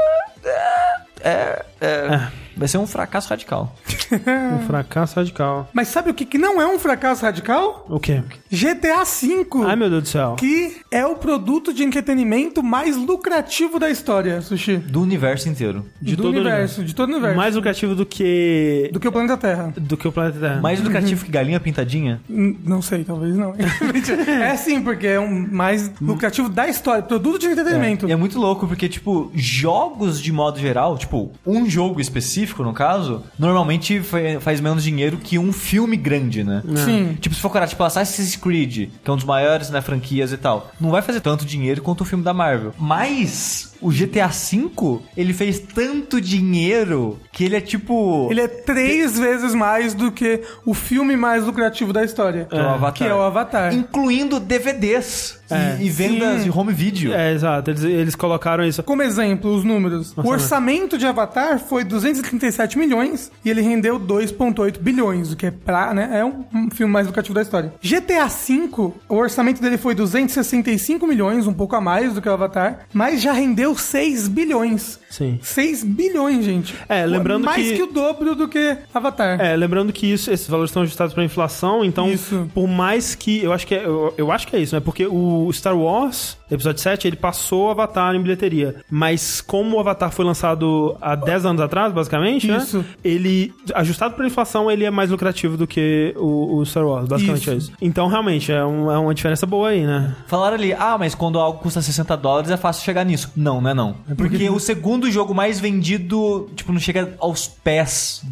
é, é, Vai ser um fracasso radical. [laughs]
Um fracasso radical.
Mas sabe o que, que não é um fracasso radical?
O quê?
GTA V.
Ai, meu Deus do céu.
Que é o produto de entretenimento mais lucrativo da história, Sushi.
Do universo inteiro.
De
do
todo o
universo, de todo o universo.
Mais lucrativo do que.
Do que o planeta Terra.
do que o planeta Terra.
Mais lucrativo [laughs] que galinha pintadinha?
Não sei, talvez não. [laughs] é sim, porque é um mais lucrativo da história. Produto de entretenimento.
E é muito louco porque, tipo, jogos de modo geral, tipo, um jogo específico, no caso, normalmente fa- faz menos dinheiro que um filme grande, né?
Sim.
Tipo, se for comparar, tipo, Assassin's Creed, que é um dos maiores, né, franquias e tal, não vai fazer tanto dinheiro quanto o filme da Marvel. Mas o GTA V, ele fez tanto dinheiro que ele é tipo.
Ele é três vezes mais do que o filme mais lucrativo da história.
Que é o Avatar.
Que é o Avatar.
Incluindo DVDs
É.
e, e vendas
Sim.
de home video.
É, exato. Eles, eles colocaram isso.
Como exemplo, os números. o orçamento de Avatar foi 237 milhões e ele rendeu 2,8 bilhões, o que é pra, né? É um, um filme mais lucrativo da história. GTA V, o orçamento dele foi 265 milhões, um pouco a mais do que o Avatar, mas já rendeu vendeu 6 bilhões.
Sim.
6 bilhões, gente.
É, lembrando
Mais
que-
que o dobro do que Avatar.
É, lembrando que isso, esses valores estão ajustados pra inflação, então,
Isso.
por mais que. Eu acho que é, eu, eu acho que é isso, né? Porque o Star Wars, episódio 7, ele passou o Avatar em bilheteria. Mas como o Avatar foi lançado há 10 anos atrás, basicamente,
Isso.
né? Ele, ajustado pra inflação, ele é mais lucrativo do que o, o Star Wars. Basicamente
Isso.
é isso. Então, realmente, é, um- é uma diferença boa aí, né?
Falaram ali, ah, mas quando algo custa 60 dólares é fácil chegar nisso. Não, não é não. Porque o segundo jogo mais vendido, tipo, não chega aos pés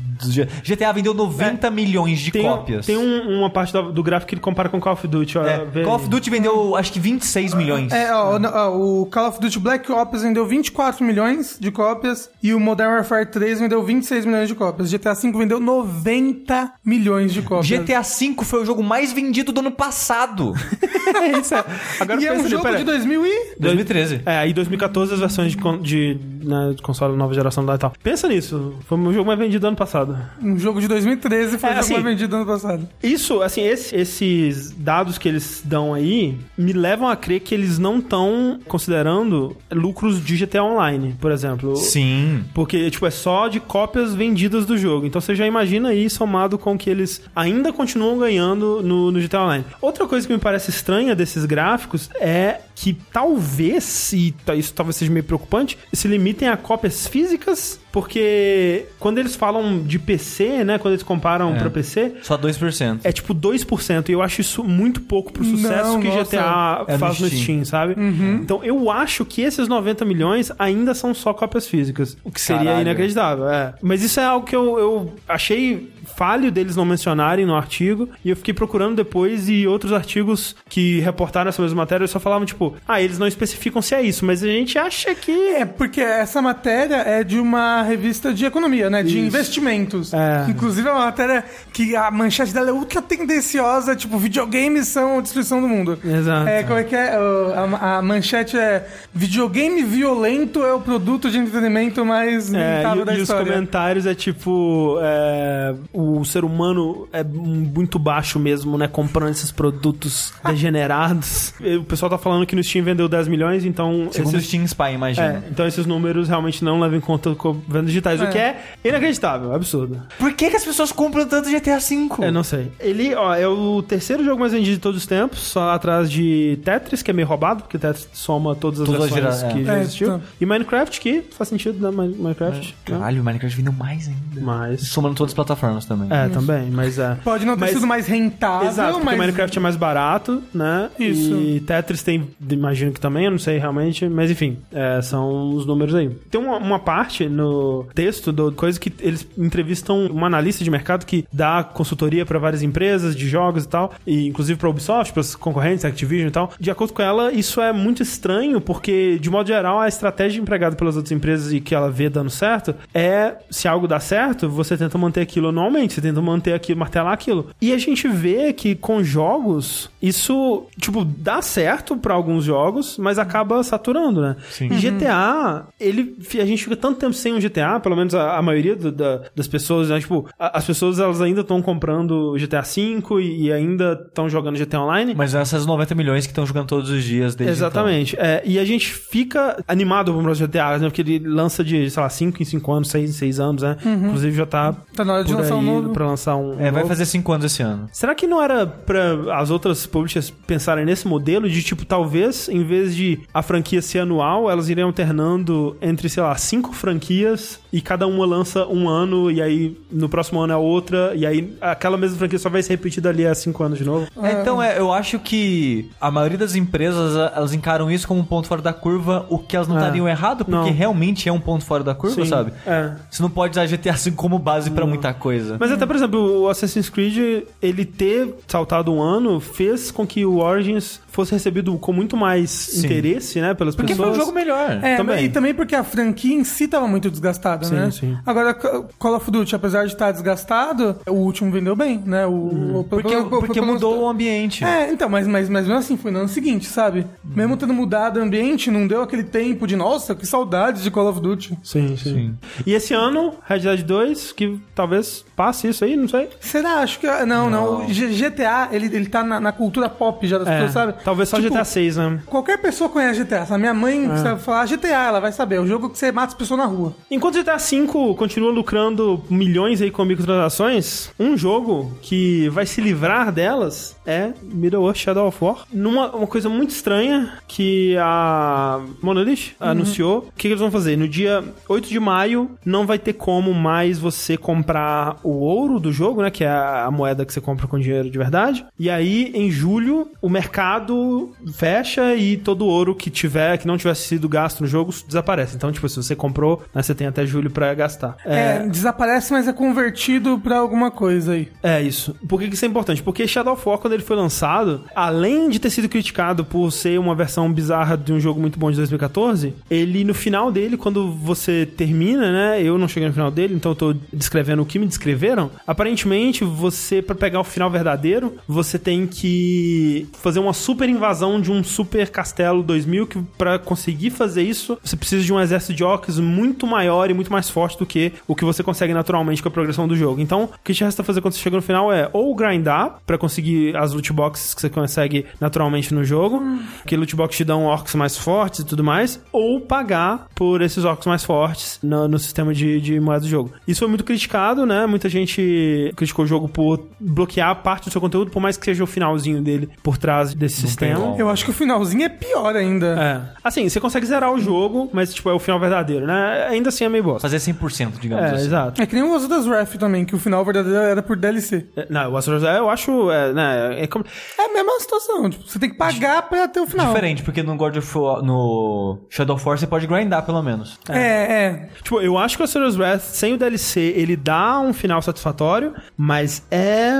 GTA vendeu 90 milhões de
Tem,
cópias.
tem um- uma parte do, do gráfico que ele compara com Call of Duty. Ó,
É, Call of Duty vendeu, acho que 26 milhões.
É, ó, ó, o Call of Duty Black Ops vendeu 24 milhões de cópias e o Modern Warfare 3 vendeu 26 milhões de cópias. GTA V vendeu 90 milhões de cópias.
GTA V foi o jogo mais vendido do ano passado. [laughs]
É isso, é. Agora
e é um
pensa,
jogo
pera-
de 2000 e...
2013.
É, aí 2014 as versões de, de, né, de console nova geração lá e tal. Pensa nisso, foi o jogo mais vendido ano passado.
Um jogo de 2013 foi
É,
o jogo
assim,
mais vendido ano passado.
Isso, assim, esse- esses dados que eles dão aí me levam a crer que eles não estão considerando lucros de GTA Online, por exemplo.
Sim.
Porque, tipo, é só de cópias vendidas do jogo. Então você já imagina aí somado com que eles ainda continuam ganhando no, no GTA Online. Outra coisa que me parece estranha desses gráficos é que talvez, e isso talvez seja meio preocupante, se limitem a cópias físicas, porque quando eles falam de PC, né, quando eles comparam
É.
pra PC,
Só 2%.
é tipo 2%, e eu acho isso muito pouco pro sucesso
Não,
que
nossa.
GTA
É
faz no
Steam.
Steam, sabe? Então eu acho que esses 90 milhões ainda são só cópias físicas, o que seria
Caralho.
inacreditável, é. Mas isso é algo que eu, eu achei falho deles não mencionarem no artigo, e eu fiquei procurando depois e outros artigos que reportaram essa mesma matéria só falavam, tipo, ah, eles não especificam se é isso, mas a gente acha que...
É, porque essa matéria é de uma revista de economia, né? De
Isso.
investimentos.
É.
Inclusive é uma matéria que a manchete dela é ultra tendenciosa, tipo, videogames são a destruição do mundo.
Exato.
É, como é que é? A, a manchete é videogame violento é o produto de entretenimento mais
É, e,
da
e os
história.
comentários é tipo: é, o ser humano é muito baixo mesmo, né? Comprando esses produtos degenerados. E o pessoal tá falando que no Steam vendeu 10 milhões, então.
Segundo o
esses,
Steam Spy, imagina.
é, então esses números realmente não levam em conta com vendas digitais, o
É.
que é inacreditável, absurdo.
Por que, que as pessoas compram tanto GTA V?
Eu não sei. Ele, ó, é o terceiro jogo mais vendido de todos os tempos, só atrás de Tetris, que é meio roubado, porque Tetris soma todas as
Todas as
versões que
é.
já
É,
existiu.
tá.
E Minecraft, que faz sentido, né? Mi- Minecraft. né?
Caralho, o Minecraft vendeu mais ainda.
Mas.
Somando todas as plataformas também.
É, também, mas é.
Pode não ter
Mas-
sido mais rentável,
Exato, porque
mas...
Minecraft é mais barato, né?
Isso.
E Tetris tem, imagino que também, eu não sei realmente, mas enfim, é, são os números aí. Tem uma, uma parte no texto do coisa que eles entrevistam uma analista de mercado que dá consultoria para várias empresas de jogos e tal, e inclusive para Ubisoft, para os concorrentes, Activision e tal. De acordo com ela, isso é muito estranho porque de modo geral a estratégia empregada pelas outras empresas e que ela vê dando certo é se algo dá certo, você tenta manter aquilo anualmente, você tenta manter aquilo, martelar aquilo. E a gente vê que com jogos, isso, tipo, dá certo pra alguns jogos, mas acaba saturando, né?
Sim.
E GTA, ele, a gente fica tanto tempo sem um GTA, pelo menos a, a maioria do- da- das pessoas, né? Tipo, a- as pessoas elas ainda estão comprando GTA V e, e ainda estão jogando GTA Online.
Mas essas 90 milhões que estão jogando todos os dias desde
Exatamente. É, e a gente fica animado pro próximo GTA, né? Porque ele lança de, sei lá, 5 em 5 anos, 6 em 6 anos, né? Inclusive já tá
Tá na hora de lançar um novo.
pra lançar um.
É, vai
novo.
fazer 5 anos esse ano.
Será que não era pra as outras publishers pensarem nesse modelo de tipo, talvez, em vez de a franquia ser anual, elas iriam alternando entre, sei lá, cinco franquias e cada uma lança um ano e aí no próximo ano é outra e aí aquela mesma franquia só vai ser repetida ali há cinco anos de novo?
É, então, é, eu acho que a maioria das empresas, elas encaram isso como um ponto fora da curva, o que elas não
É.
estariam errado, porque
Não.
realmente é um ponto fora da curva,
Sim,
sabe?
É.
Você não pode usar GTA V como base pra muita coisa.
Mas até, por exemplo, o Assassin's Creed, ele ter saltado um ano, fez com que o Origins fosse recebido com muito mais interesse, né, pelas
Porque foi
pessoas.
um jogo melhor.
É,
Também.
e também porque a franquia em si tava muito desgastada,
Sim,
né?
sim.
Agora, Call of Duty, apesar de estar desgastado, o último vendeu bem, né? O,
Uhum.
o-
Porque,
pelo-
porque
pelo-
mudou o ambiente.
É, então, mas, mas, mas mesmo assim, foi no ano seguinte, sabe? Mesmo tendo mudado o ambiente, não deu aquele tempo de, nossa, que saudades de Call of Duty.
Sim, sim,
Sim.
E esse ano, Red Dead 2, que talvez passe isso aí, não sei.
Será? Acho que. Não, não. O G- GTA, ele, ele tá na, na cultura pop já das
É,
pessoas, sabe?
talvez só
Tipo,
GTA 6, né?
Qualquer pessoa conhece GTA. Se a minha mãe
É.
sabe falar GTA, ela vai saber. É o jogo que você mata as pessoas na rua.
Enquanto GTA V continua lucrando milhões aí com microtransações, um jogo que vai se livrar delas é Middle-earth Shadow of War. Numa uma coisa muito estranha que a Monolith anunciou. O que, que eles vão fazer? No dia 8 de maio não vai ter como mais você comprar o ouro do jogo, né? Que é a moeda que você compra com dinheiro de verdade. E aí, em julho, o mercado fecha e todo o ouro que tiver, que não tivesse sido gasto no jogo, desaparece. Então, tipo, se você comprou, né, você tem até julho pra gastar.
É, desaparece, mas é convertido pra alguma coisa aí.
É isso. Por que isso é importante? Porque Shadow of War, quando ele foi lançado, além de ter sido criticado por ser uma versão bizarra de um jogo muito bom de 2014, ele, no final dele, quando você termina, né? Eu não cheguei no final dele, então eu tô descrevendo o que me descreveram. Aparentemente, você, pra pegar o final verdadeiro, você tem que fazer uma super invasão de um super castelo 2000, que pra conseguir fazer isso, você precisa de um exército de orcs muito maior e muito mais forte do que o que você consegue naturalmente com a progressão do jogo. Então, o que te resta fazer quando você chega no final é ou grindar pra conseguir as loot boxes que você consegue naturalmente no jogo, que loot box te dão orcs mais fortes e tudo mais, ou pagar por esses orcs mais fortes no, no sistema de, de moeda do jogo. Isso foi muito criticado, né? Muita gente criticou o jogo por bloquear parte do seu conteúdo, por mais que seja o finalzinho dele por trás desse sistema.
como.
Eu acho que o finalzinho é pior ainda.
É. Assim, você consegue zerar o jogo, mas, tipo, é o final verdadeiro, né? Ainda assim é meio bosta.
Fazer 100%, digamos
É,
assim.
exato.
É que nem o Ozodas Wrath também, que o final verdadeiro era por DLC.
É, Não, o Astros eu acho. É, né, é como...
É a mesma situação. Tipo, você tem que pagar pra ter o final.
Diferente, porque no God of War, no Shadow of War você pode grindar pelo menos.
É, é.
Tipo, eu acho que o Asura's Wrath, sem o DLC, ele dá um final satisfatório, mas é.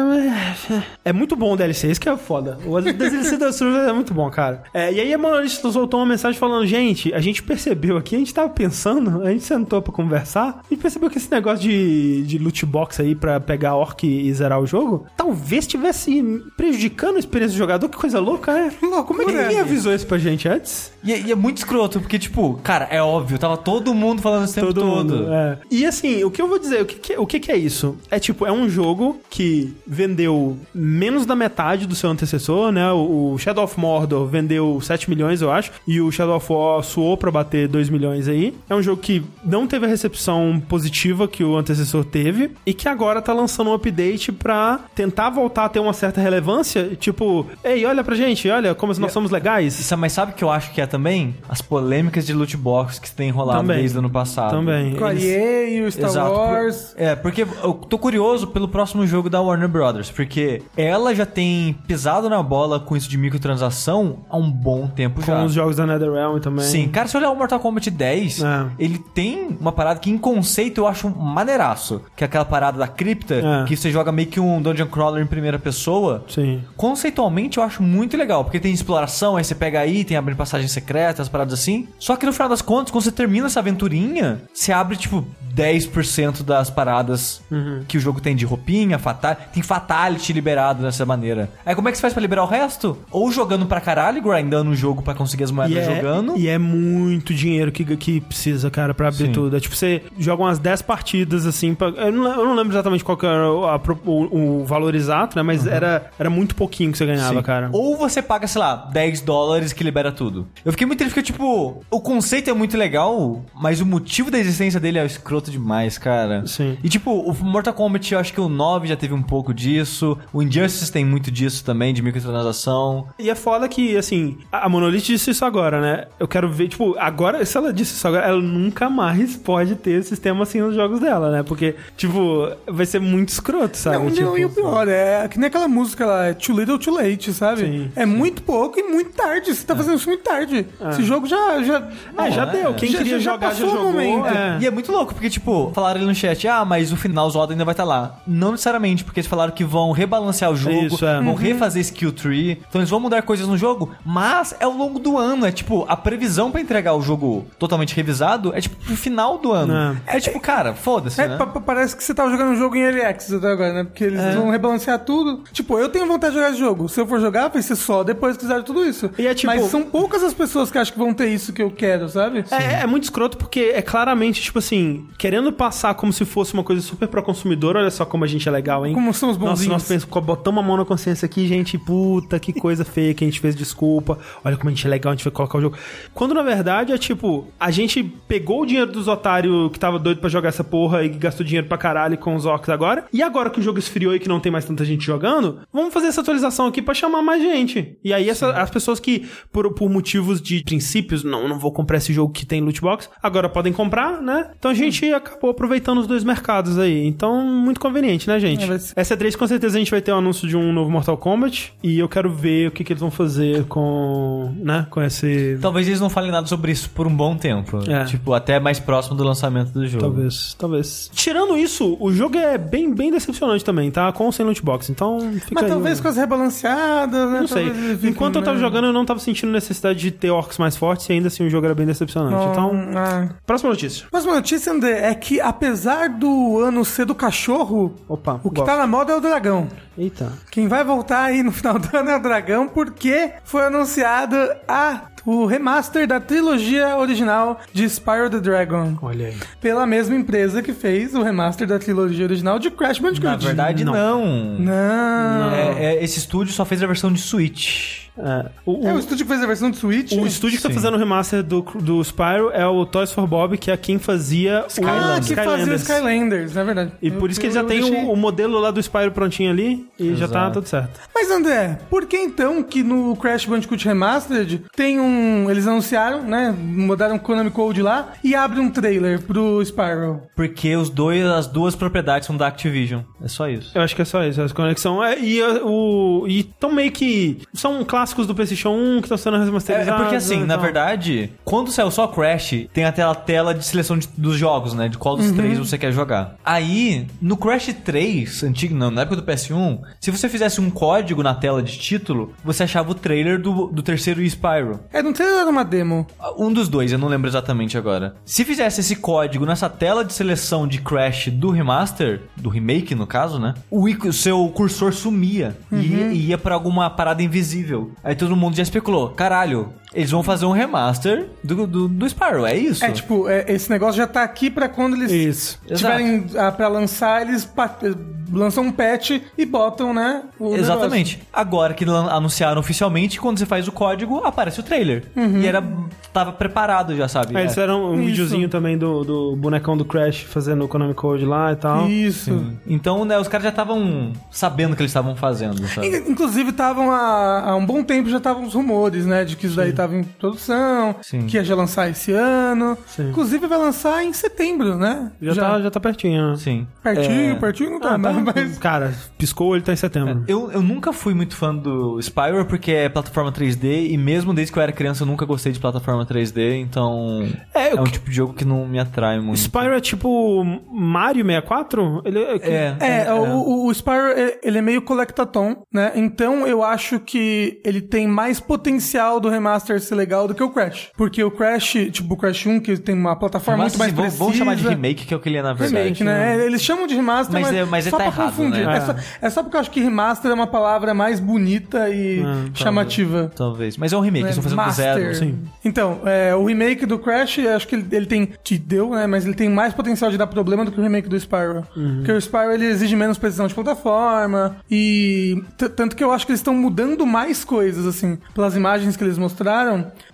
É muito bom o DLC, isso que é foda. O DLC Asura's Wrath é muito bom, cara. É, e aí a Monolith nos soltou uma mensagem falando: gente, a gente percebeu aqui, a gente tava pensando, a gente sentou pra conversar, e percebeu que esse negócio de, de loot box aí pra pegar orc e zerar o jogo, talvez estivesse prejudicando a experiência do jogador. Que coisa louca, né? Como é que ninguém avisou isso pra gente antes?
E, é- e é muito escroto, porque, tipo, cara, é óbvio, tava todo mundo falando esse tempo
Todo
todo.
mundo. É. E assim, o que eu vou dizer, o que, que- o que, que é isso? É tipo, é um jogo que vendeu menos da metade do seu antecessor, né? O, o Shadow of Mordor vendeu 7 milhões, eu acho, e o Shadow of War suou pra bater 2 milhões aí. É um jogo que não teve a recepção positiva que o antecessor teve, e que agora tá lançando um update pra tentar voltar a ter uma certa relevância. Tipo, ei, olha pra gente, olha como nós somos legais.
Isso, mas sabe o que eu acho que é também? As polêmicas de loot box que tem rolado
Também.
desde o ano passado.
Também.
Com a
Eles-
EA e o Star
Exato.
Wars.
Por- É, porque eu tô curioso pelo próximo jogo da Warner Brothers, porque ela já tem pisado na bola com isso de microtransação há um bom tempo já.
Com os jogos da NetherRealm também.
Sim, cara, se olhar o Mortal Kombat 10,
É.
ele tem uma parada que em conceito eu acho maneiraço, que é aquela parada da cripta,
É.
que você joga meio que um dungeon crawler em primeira pessoa.
Sim.
Conceitualmente eu acho muito legal, porque tem exploração, aí você pega item, abre passagens secretas, paradas assim. Só que no final das contas, quando você termina essa aventurinha, você abre tipo 10% das paradas que o jogo tem de roupinha, fatal, tem fatality liberado dessa maneira. Aí como é que você faz pra liberar o resto? Ou jogando pra caralho, grindando o jogo pra conseguir as moedas
E é,
jogando.
e é muito dinheiro que, que precisa, cara, pra abrir
Sim.
tudo. É tipo, você joga umas 10 partidas, assim, pra- eu, não, eu não lembro exatamente qual era o, a o- o valor exato, né? Mas era, era muito pouquinho que você ganhava,
Sim.
cara.
Ou você paga, sei lá, 10 dólares que libera tudo. Eu fiquei muito triste porque, tipo, o conceito é muito legal, mas o motivo da existência dele é escroto demais, cara.
Sim.
E, tipo, o Mortal Kombat, eu acho que o 9 já teve um pouco disso. O Injustice tem muito disso também, de microtransação.
E é foda que, assim, a Monolith disse isso agora, né? Eu quero ver, tipo, agora, se ela disse isso agora, ela nunca mais [laughs] pode ter sistema assim nos jogos dela, né? Porque, tipo, vai ser muito escroto, sabe?
Não,
tipo,
não, e o pior, é que nem aquela música lá, é Too Little Too Late, sabe?
Sim,
é muito pouco e muito tarde. Você tá fazendo isso muito tarde. Esse jogo já. já
Ah, já
é.
deu. Quem
Já-
queria
já
jogar já
passou o
jogou.
momento.
É.
E é muito louco, porque, tipo, falaram ali no chat, ah, mas o final Zelda ainda vai estar lá. Não necessariamente, porque eles falaram que vão rebalancear o jogo,
Isso, é.
vão
Uhum.
refazer skill tree, então eles vão mudar coisas no jogo, mas é ao longo do ano, é tipo, a previsão pra entregar o jogo totalmente revisado é tipo pro final do ano. É, tipo, cara, foda-se,
É,
né?
pa- pa- parece que você tava jogando um jogo em Early Access até agora, né? Porque eles vão rebalancear tudo. Tipo, eu tenho vontade de jogar esse jogo. Se eu for jogar, vai ser só depois que fizeram tudo isso.
E é tipo-
Mas são poucas as pessoas que acham que vão ter isso que eu quero, sabe?
É, é muito escroto porque é claramente, tipo assim, querendo passar como se fosse uma coisa super pro consumidor, olha só como a gente é legal, hein?
Como somos
Nossa,
bonzinhos.
nós pensamos, botamos a mão na consciência aqui, gente, puta, que coisa feia que a gente fez, desculpa. Olha como a gente é legal, a gente vai colocar o jogo. Quando na verdade é tipo, a gente pegou o dinheiro dos otários que tava doido pra jogar essa porra e gastou dinheiro pra caralho com os orcs agora. E agora que o jogo esfriou e que não tem mais tanta gente jogando, vamos fazer essa atualização aqui pra chamar mais gente. E aí essa- as pessoas que, por, por motivos de princípios, não, não vou comprar esse jogo que tem loot box, agora podem comprar, né? Então a gente acabou aproveitando os dois mercados aí. Então, muito conveniente, né, gente?
É,
Essa E3 com certeza a gente vai ter o anúncio de um novo Mortal Kombat e eu quero ver o que, que eles vão fazer com, né, com esse...
Talvez eles não falem nada sobre isso por um bom tempo.
É.
Tipo, até mais próximo do lançamento do jogo.
Talvez, talvez. Tirando isso, o jogo é bem, bem decepcionante também, tá? Com ou sem loot box, então fica
Mas
aí
talvez
o-
com as rebalanceadas, né?
Não sei.
Talvez
Enquanto eu tava jogando, eu não tava sentindo necessidade de ter orcs mais fortes e ainda assim o jogo era bem decepcionante. Então,
ah.
próxima notícia.
Mas uma notícia, André, é que apesar do ano ser do cachorro,
Opa,
o que
gosto.
tá na moda é o dragão.
Eita.
Quem vai voltar aí no final do ano é o dragão, porque foi anunciado a, o remaster da trilogia original de Spyro the Dragon.
Olha aí.
Pela mesma empresa que fez o remaster da trilogia original de Crash Bandicoot.
Na verdade, não.
Não.
É, é, esse estúdio só fez a versão de Switch.
É, o,
É o estúdio que fez a versão de Switch?
o estúdio que tá
Sim.
fazendo o remaster do, do Spyro é o Toys for Bob, que é quem fazia
Ah,
o
que fazia o Skylanders, é verdade.
E
Eu-
por isso que ele já tem
deixei-
o, o modelo lá do Spyro prontinho ali e já tá
Exato.
tudo certo.
Mas André, por que então que no Crash Bandicoot Remastered tem um. Eles anunciaram, né? Mudaram o Konami Code lá e abre um trailer pro Spyro.
Porque os dois, as duas propriedades são da Activision. É só isso.
Eu acho que é só isso, essa conexão. É, e uh, o e tão meio que são clássicos do PlayStation 1 que estão sendo
É,
remasterizados.
é porque assim,
né,
na verdade, quando saiu só Crash, tem até a tela de seleção de- dos jogos, né? De qual dos três você quer jogar. Aí, no Crash 3, antigo, não, na época do PS1, se você fizesse um código na tela de título, você achava o trailer do, do terceiro Spyro.
É, não era uma demo.
Um dos dois, eu não lembro exatamente agora. Se fizesse esse código nessa tela de seleção de Crash do remaster, do remake no caso, né? O, o seu cursor sumia e ia- e ia pra alguma parada invisível. Aí todo mundo já especulou: caralho, eles vão fazer um remaster do, do, do Spyro, é isso?
É, tipo, é, esse negócio já tá aqui pra quando eles
Isso.
tiverem ah, pra lançar, eles pa- lançam um patch e botam, né? o
Exatamente. Agora que anunciaram oficialmente, quando você faz o código, aparece o trailer. E era. tava preparado já, sabe?
É, eles fizeram um
Isso.
videozinho também do, do bonecão do Crash fazendo o Konami Code lá e tal.
negócio. Isso.
Então, né, os caras já estavam sabendo o que eles estavam fazendo, sabe?
In- Inclusive, estavam há, há um bom tempo já estavam os rumores, né? De que isso daí tava em produção,
Sim.
que ia já lançar esse ano.
Sim.
Inclusive, vai lançar em setembro, né?
Já, Tá, já tá pertinho. né?
Sim.
Pertinho,
É,
pertinho não tá,
Ah, tá. [laughs]
mas...
Cara, piscou, ele tá em setembro.
Eu, eu nunca fui muito fã do Spyro porque é plataforma 3D e mesmo desde que eu era criança eu nunca gostei de plataforma 3D, então
É,
é, um
que-
tipo de jogo que não me atrai muito.
Spyro é tipo Mario 64? Ele
É,
É, O, o, o Spyro, é- ele é meio collectathon, né? Então eu acho que ele tem mais potencial do remaster ser legal do que o Crash. Porque o Crash, tipo o Crash 1, que tem uma plataforma
Mas,
muito mais
vamos,
precisa...
vamos chamar de remake, que é o que ele é na verdade.
Remake, né? É, Eles chamam de remaster,
Mas
mas,
é- mas é
só
tá
pra
errado,
confundir.
né?
É, só, é só porque eu acho que remaster é uma palavra mais bonita e
Ah,
chamativa.
Talvez. Mas é um remake, eles estão fazendo do
Master.
zero.
sim.
Então, é, o remake do Crash, acho que ele, ele tem. Te deu, né? Mas ele tem mais potencial de dar problema do que o remake do Spyro.
Uhum.
Porque o Spyro ele exige menos precisão de plataforma. E. Tanto que eu acho que eles estão mudando mais coisas, assim. Pelas imagens que eles mostraram,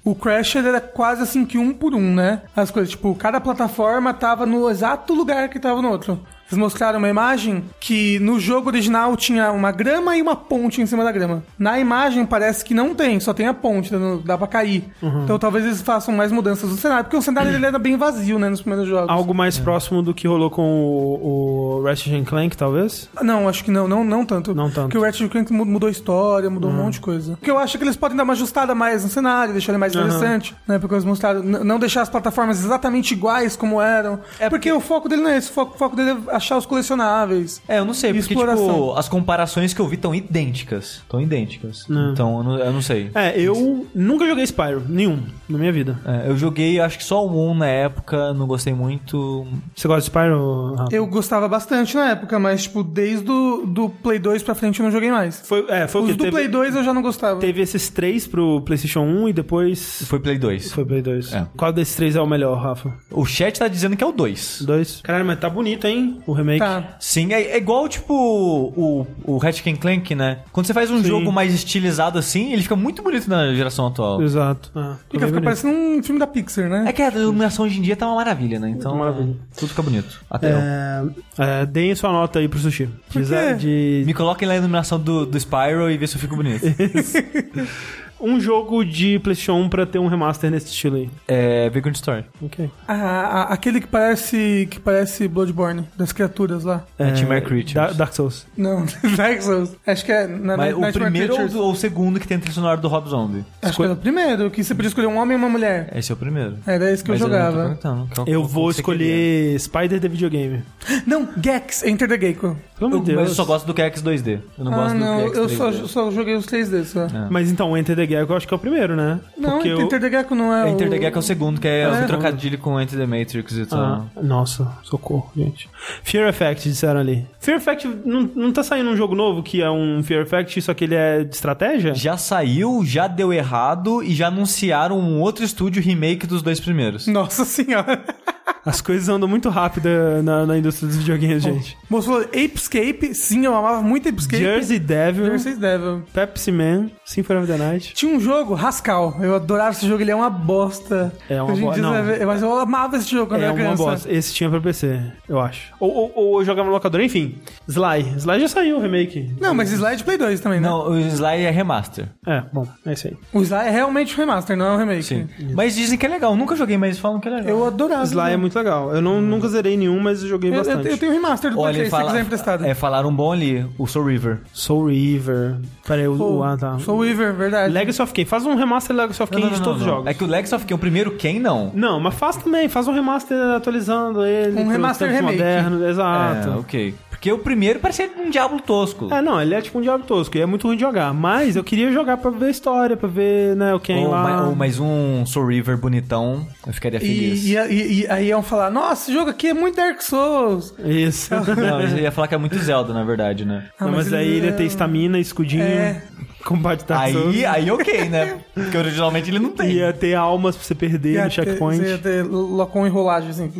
o Crash era quase assim que um por um, né? As coisas, tipo, cada plataforma tava no exato lugar que tava no outro. Eles mostraram uma imagem que no jogo original tinha uma grama e uma ponte em cima da grama. Na imagem parece que não tem, só tem a ponte, dá pra cair.
Uhum.
Então talvez eles façam mais mudanças no cenário, porque o cenário ele era bem vazio, né, nos primeiros jogos.
Algo mais próximo do que rolou com o, o Ratchet Clank, talvez?
Não, acho que não, não, não tanto.
Não tanto.
Porque o Ratchet Clank mu- mudou a história, mudou um monte de coisa. Porque eu acho que eles podem dar uma ajustada mais no cenário, deixar ele mais interessante, né? Porque eles mostraram, não deixar as plataformas exatamente iguais como eram.
É
porque, o foco dele não é esse, o foco, o foco dele é achar os colecionáveis.
É, eu não sei, porque,
exploração.
tipo, as comparações que eu vi estão idênticas. Estão idênticas. Então, eu não, eu não sei.
É, eu nunca joguei Spyro, nenhum, na minha vida.
É, eu joguei, acho que só o 1 na época, não gostei muito.
Você gosta de Spyro? Rafa?
Eu gostava bastante na época, mas, tipo, desde o do, do Play 2 pra frente eu não joguei mais.
Foi, é, foi o
Os
que
do
teve,
Play 2 eu já não gostava.
teve esses três pro PlayStation 1 e depois
Foi Play 2.
foi Play 2.
É.
Qual desses três é o melhor, Rafa?
O chat tá dizendo que é o 2.
Dois. Caralho, mas tá bonito, hein? O remake.
Tá.
Sim, é, é igual, tipo, o, o Ratchet Clank, né? Quando você faz um
Sim.
jogo mais estilizado assim, ele fica muito bonito na geração atual.
Exato. Ah,
Fica, fica parecendo um filme da Pixar, né?
É que a iluminação hoje em dia tá uma maravilha, né? Então,
Maravilha.
tudo fica bonito. Até eu.
É, é, deem sua nota aí pro sushi.
Por
de
Me coloquem lá a iluminação do, do Spyro e vê se eu fico bonito. [laughs] [laughs]
um jogo de PlayStation 1 pra ter um remaster nesse estilo aí.
é Vagrant Story.
Ok.
Ah, a- aquele que parece que parece Bloodborne, das criaturas lá.
Nightmare Creatures.
Da- Dark Souls.
Não, [laughs] Dark Souls. Acho que é na
Mas o
Nightmare
primeiro ou,
Creatures.
do- ou o segundo que tem a trilha sonora do Rob Zombie?
Acho que era o primeiro, que você podia escolher um homem e uma mulher.
Esse é o primeiro.
Era esse que
Mas
eu
não tô
jogava.
perguntando. Qual-
Eu
qual-
vou
você
escolher Spider the Videogame.
Não, Gex, Enter the Gecko.
Pelo amor de
queria. Eu-
Deus.
Mas eu só gosto do KX 2D. Eu não
ah,
gosto
não,
do KX
eu
3D.
só, só joguei os 3D só.
É.
Mas então, Enter the Gecko eu acho que é o primeiro, né?
Não,
Porque o-
Enter the Gecko não é o...
Enter the Gecko é o segundo, que é,
É.
o trocadilho com Enter the Matrix e
Ah,
tal.
nossa, socorro, gente. Fear Effect, disseram ali. Fear Effect, não, não tá saindo um jogo novo que é um Fear Effect, só que ele é de estratégia?
Já saiu, já deu errado e já anunciaram um outro estúdio remake dos dois primeiros.
Nossa senhora. [laughs]
As coisas andam muito rápido na, na indústria dos videogames, gente.
Moço falou Apescape. Sim, eu amava muito Apescape.
Jersey Devil,
Jersey Devil.
Pepsi Man, Symphony of the Night.
Tinha um jogo, Rascal. Eu adorava esse jogo, ele é uma bosta.
É uma
Hoje em
bo-
dia
não.
você vai ver- Mas eu amava esse jogo quando
É
eu
uma
era criança.
bosta. Esse tinha pra PC, eu acho. Ou, ou, ou eu jogava no locador, enfim. Sly. Sly já saiu o remake.
Não, mas Sly é de Play 2 também, né?
Não, o Sly é remaster.
É, bom, é isso aí.
O Sly é realmente um remaster, não é um remake.
Sim. Mas dizem que é legal. Nunca joguei, mas falam que é legal.
Eu adorava.
Sly é muito legal. Eu não, nunca zerei nenhum, mas joguei
eu, eu,
bastante.
eu tenho um remaster do
Olha,
Play 3, se você
fala,
quiser emprestado.
é, falaram bom ali, o Soul River.
Soul River. Peraí, o.
Pô,
o- ah, tá.
Soul Weaver, verdade.
Legacy of Kain. Faz um remaster Legacy of Kain de todos os jogos.
É que o Legacy of Kain, o primeiro Kain, não.
Não, mas faz também. Faz um remaster atualizando ele.
Um remaster remake.
modernos.
É,
Exato.
ok. Porque o primeiro parecia um diabo tosco.
É, não, ele é tipo um diabo tosco e é muito ruim de jogar. Mas eu queria jogar pra ver a história, pra ver, né, o Ken
ou,
lá.
ou mais um Soul River bonitão, eu ficaria feliz.
E, e, e- e aí iam falar, nossa, esse jogo aqui é muito Dark Souls.
Isso.
Não, eu ia falar que é muito Zelda, na verdade, né?
Ah,
Não, mas,
eles-
aí ele ia ter estamina, escudinho,
É.
combate Dark Souls.
Aí, aí ok, né? Porque originalmente ele não tem.
Ia ter almas pra você perder
Ia
no
ter-
checkpoint.
Você ia ter locom enrolagem, assim.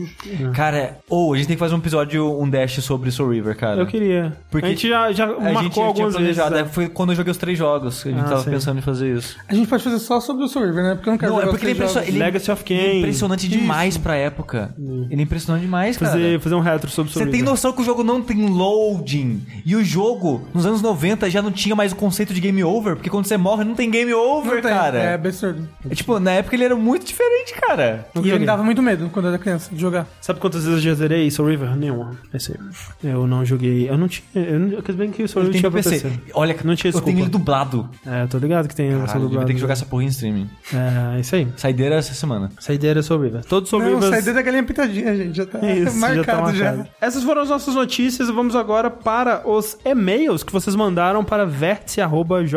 Cara, ou a gente tem que fazer um episódio, um dash sobre Soul River, cara.
Eu queria.
Porque
a gente já, já
A
marcou
gente tinha
algumas vezes.
planejado,
né?
é, foi quando eu joguei os três jogos que a gente
Ah,
tava
sim.
pensando em fazer isso.
A gente pode fazer só sobre o Soul River, né? Porque eu não quero
Não, é porque ele é, impressio- ele é
Legacy of Kain.
ele é impressionante demais pra época. Ele é impressionante demais, cara.
Fazer, fazer um retro sobre
Você
sobre
tem
isso.
noção que o jogo não tem loading. E o jogo, nos anos 90, já não tinha mais o conceito de game over. Porque quando você morre, não tem game over,
Não tem,
cara.
É absurdo.
É, tipo, na época ele era muito diferente, cara.
Nunca
E ele
joguei.
dava muito medo quando eu era criança de jogar.
Sabe quantas vezes eu já zerei Soul River? Nenhuma. Esse aí. Eu não joguei. Eu não tinha. Eu não, bem que o Soul River
tem
tinha
PC.
PC.
Olha,
Não tinha
eu tenho
desculpa.
ele dublado.
É, eu tô ligado que tem
Caralho, vou ter que jogar essa porra em streaming.
É, isso aí.
Saideira essa semana.
Saideira Soul River. Todos Soul
não,
Rivers.
saída da galinha pitadinha, gente. Já tá [laughs]
Isso,
marcado
já
já.
tá marcado. Essas foram as nossas notícias. Vamos agora para os e-mails que vocês mandaram para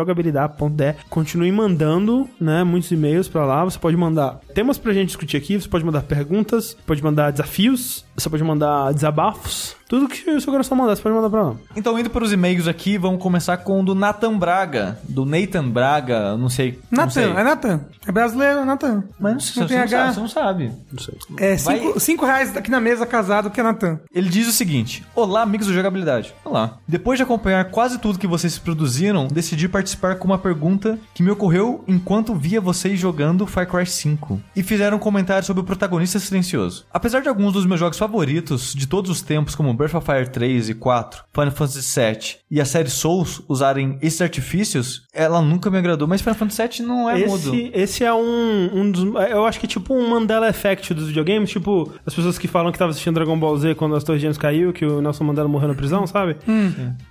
vértice.jogabilidade.de. Continue mandando, né, muitos e-mails pra lá. Você pode mandar temas pra gente discutir aqui, você pode mandar perguntas, pode mandar desafios, você pode mandar desabafos. Tudo que o seu coração mandar, você pode mandar pra lá.
Então, indo para os e-mails aqui, vamos começar com o do Nathan Braga. Do Nathan Braga, não sei. não sei.
Natan, é Natan. É brasileiro, é Natan.
Mas não sei,
Não
você,
tem
não
H.
sabe, você não sabe.
Não sei.
É
Vai-
cinco, cinco reais aqui na mesa casado que é Natan.
Ele diz o seguinte: Olá, amigos do Jogabilidade. Olá. Depois de acompanhar quase tudo que vocês produziram, decidi participar com uma pergunta que me ocorreu enquanto via vocês jogando Far Cry 5 e fizeram um comentário sobre o protagonista silencioso. Apesar de alguns dos meus jogos favoritos de todos os tempos, como Breath of Fire 3 e 4, Final Fantasy VII e a série Souls usarem esses artifícios, ela nunca me agradou, mas Final Fantasy VII não é mudo.
Esse, esse é um, um dos. Eu acho que é tipo um Mandela Effect dos videogames. Tipo, as pessoas que falam que estavam assistindo Dragon Ball Z quando as Torres Gêmeas caiu, que o Nelson Mandela morreu na prisão, sabe?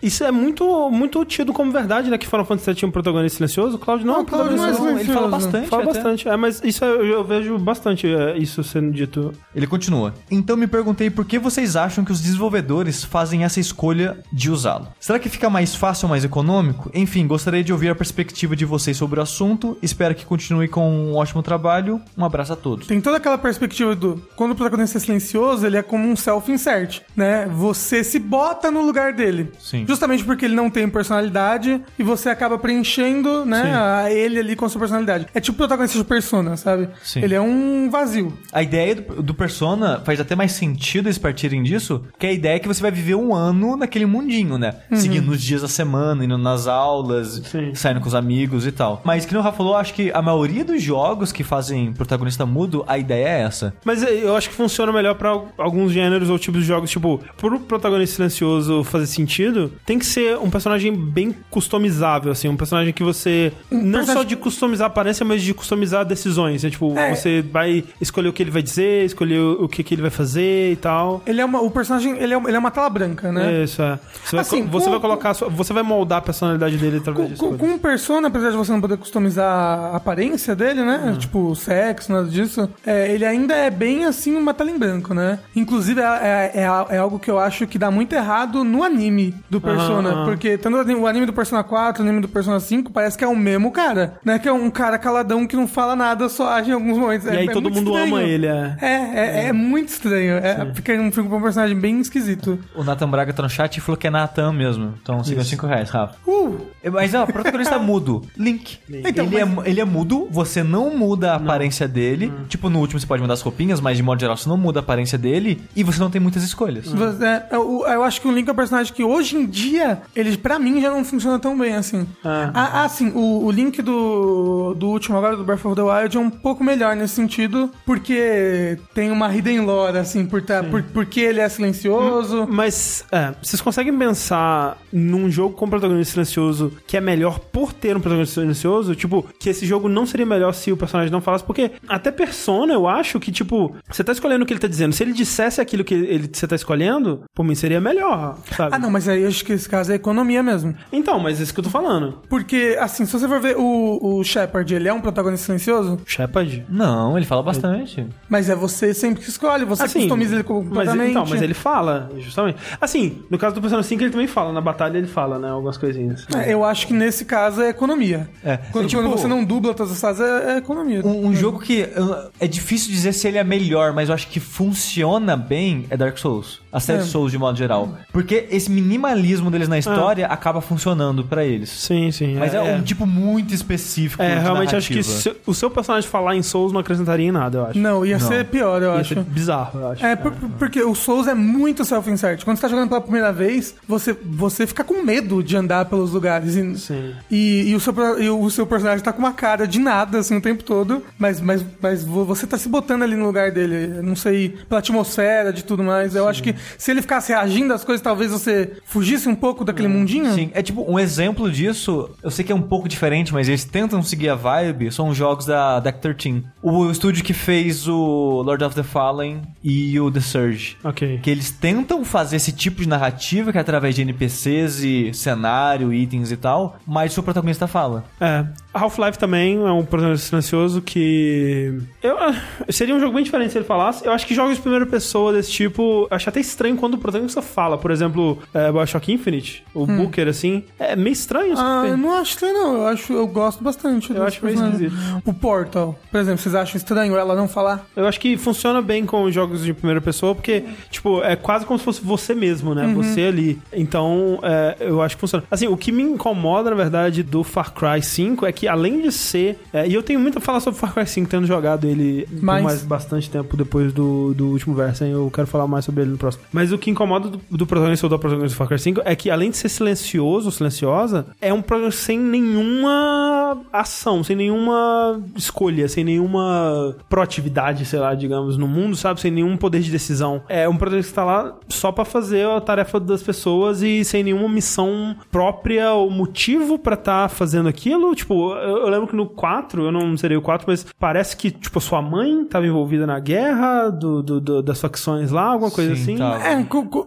Isso é muito, muito tido como verdade, né? Que Final Fantasy você tinha um protagonista silencioso, o Cloud não,
Não,
é um
o Cloud não é
protagonista
Não, ele fala
silencioso.
bastante.
Fala
até.
bastante. É, mas isso eu, eu vejo bastante é, isso sendo dito.
Ele continua. Então me perguntei por que vocês acham que os desenvolvedores fazem essa escolha de usá-lo. Será que fica mais fácil ou mais econômico? Enfim, gostaria de ouvir a perspectiva de vocês sobre o assunto. Espero que continue com um ótimo trabalho. Um abraço a todos.
Tem toda aquela perspectiva do. Quando o protagonista é silencioso, ele é como um self-insert, né? Você se bota no lugar dele.
Sim.
Justamente porque ele não tem personalidade e você acaba preenchendo, né? A ele ali com a sua personalidade. É tipo o protagonista de Persona, sabe?
Sim.
Ele é um vazio.
A ideia do, do Persona faz até mais sentido eles partirem disso, que a ideia é que você vai viver um ano naquele mundinho, né? Seguindo os dias da semana, indo nas aulas,
Sim.
saindo com os amigos e tal. Mas que o Rafa falou, acho que a maioria dos jogos que fazem protagonista mudo, a ideia é essa.
Mas é, eu acho que funciona melhor pra alguns gêneros ou tipos de jogos. Tipo, pro protagonista silencioso fazer sentido, tem que ser um personagem bem customizável, assim. Um personagem que você. não
personagem-
só de customizar a aparência, mas de customizar decisões. É, tipo,
É.
você vai escolher o que ele vai dizer, escolher o que, que ele vai fazer e tal.
Ele é uma, o personagem, ele é, ele é uma tela branca, né?
Isso, é. Você vai,
Assim,
você
com-
vai colocar. Você vai moldar a personalidade dele através
Com,
disso.
com, um Persona, apesar de você não poder customizar a aparência dele, né?
Uhum.
Tipo, sexo, nada disso. é, ele ainda é bem assim uma tela em branco, né? Inclusive, é, é, é- é algo que eu acho que dá muito errado no anime do Persona.
aham.
Porque tanto o anime- o anime do Persona 4, o anime do Persona 5, parece que é o mesmo cara. Né? Que é um cara caladão que não fala nada, só age em alguns momentos.
E
É-
aí
é
todo
muito
mundo
estranho.
ama ele, é.
É, é, é muito estranho. É, fica, um, fica um personagem bem esquisito.
O Nathan Braga tá no chat e falou que é Nathan mesmo. Então siga 5 reais, Rafa.
Uh!
Mas ó, o protagonista mudo. Link.
Então,
ele, é, ele é mudo, você não muda a aparência dele. Tipo, no último você pode mudar as roupinhas, mas de modo geral você não muda a aparência dele e você não tem muitas escolhas.
Você- é, eu, eu acho que o Link é um personagem que hoje em dia, ele pra mim já não funciona tão bem assim.
Ah.
Ah, ah, sim, o, o Link do, do último agora, do Breath of the Wild, é um pouco melhor nesse sentido, porque tem uma hidden lore, assim, por, tá, por, porque ele é silencioso.
Mas, é, vocês conseguem pensar num jogo com protagonista silencioso que é melhor por ter um protagonista silencioso? Tipo, que esse jogo não seria melhor se o personagem não falasse? Porque até Persona, eu acho que, tipo, você tá escolhendo o que ele tá dizendo. Se ele dissesse aquilo que ele, você tá escolhendo, por mim seria melhor, sabe?
Ah, não, mas aí eu acho que esse caso é economia mesmo.
Então, mas é isso que eu tô falando.
Porque, assim, se você for ver o, o Shepard, ele é um protagonista silencioso,
Shepard.
Não, ele fala bastante.
mas é você sempre que escolhe, você
Assim,
customiza ele
Mas,
completamente.
então, mas ele fala, justamente. Assim, no caso do Persona 5, ele também fala. Na batalha ele fala, né? Algumas coisinhas.
É, eu acho que nesse caso é economia.
É.
Quando,
É tipo-
quando você não dubla todas as fases, é, é economia.
Um, um jogo que uh, é difícil dizer se ele é melhor, mas eu acho que funciona bem é Dark Souls. A série
É.
Souls de modo geral. Porque esse minimalismo deles na história acaba funcionando pra eles.
Sim, sim.
Mas é, um tipo muito específico.
É, realmente acho que se- o seu personagem falar em Souls não acrescentaria em nada, eu acho.
Não, ia
Não.
ser pior, eu
Ia
acho.
ser bizarro, eu acho.
É, por- porque o Souls é muito self-insert. Quando você tá jogando pela primeira vez, você, você fica com medo de andar pelos lugares. E,
Sim.
e, e o, seu, e o seu personagem tá com uma cara de nada, assim, o tempo todo. Mas, mas, mas vo- você tá se botando ali no lugar dele. Não sei, pela atmosfera, de tudo mais. Eu acho que se ele ficasse reagindo às coisas, talvez você fugisse um pouco daquele mundinho.
Sim, é tipo um exemplo disso. Eu sei que é um pouco diferente, mas eles tentam seguir a vibe. São os jogos da Deck 13. O estúdio que fez o Lord of the Fallen e o The Surge.
Ok.
Que eles tentam fazer esse tipo de narrativa que é através de NPCs e cenário, itens e tal, mas o seu protagonista fala.
É. Half-Life também é um protagonista silencioso que. Eu, ah, seria um jogo bem diferente se ele falasse. Eu acho que jogos de primeira pessoa desse tipo. Eu acho até estranho quando o protagonista fala. Por exemplo, é, Bioshock Infinite, o Booker, assim. É meio estranho isso.
Ah, eu não acho estranho, não. Eu, acho, eu gosto bastante.
Eu acho meio esquisito.
O Portal, por exemplo, vocês acham estranho ela não falar?
Eu acho que funciona bem com os jogos de primeira pessoa, porque, tipo, é quase como se fosse você mesmo, né? Você ali. Então, é, eu acho que funciona. Assim, o que me incomoda, na verdade, do Far Cry 5 é que, além de ser. é, e eu tenho muito a falar sobre Far Cry 5, tendo jogado ele por
Mas-
mais bastante tempo depois do, do último verso, hein? Eu quero falar mais sobre ele no próximo. Mas o que incomoda do, do protagonista ou da protagonista do Far Cry 5 é que, além de ser silencioso, silenciosa, é um protagonista sem nenhuma ação, sem nenhuma escolha, sem nenhuma proatividade, sei lá, digamos, no mundo, sabe? Sem nenhum poder de decisão. É um protagonista que tá lá só pra fazer a tarefa das pessoas e sem nenhuma missão própria ou motivo pra estar fazendo aquilo. Tipo, eu, eu lembro que no 4, eu não serei o 4, mas parece que, tipo, a sua mãe tava envolvida na guerra do, do- do- das facções lá, alguma coisa
Sim,
assim.
tava.
É,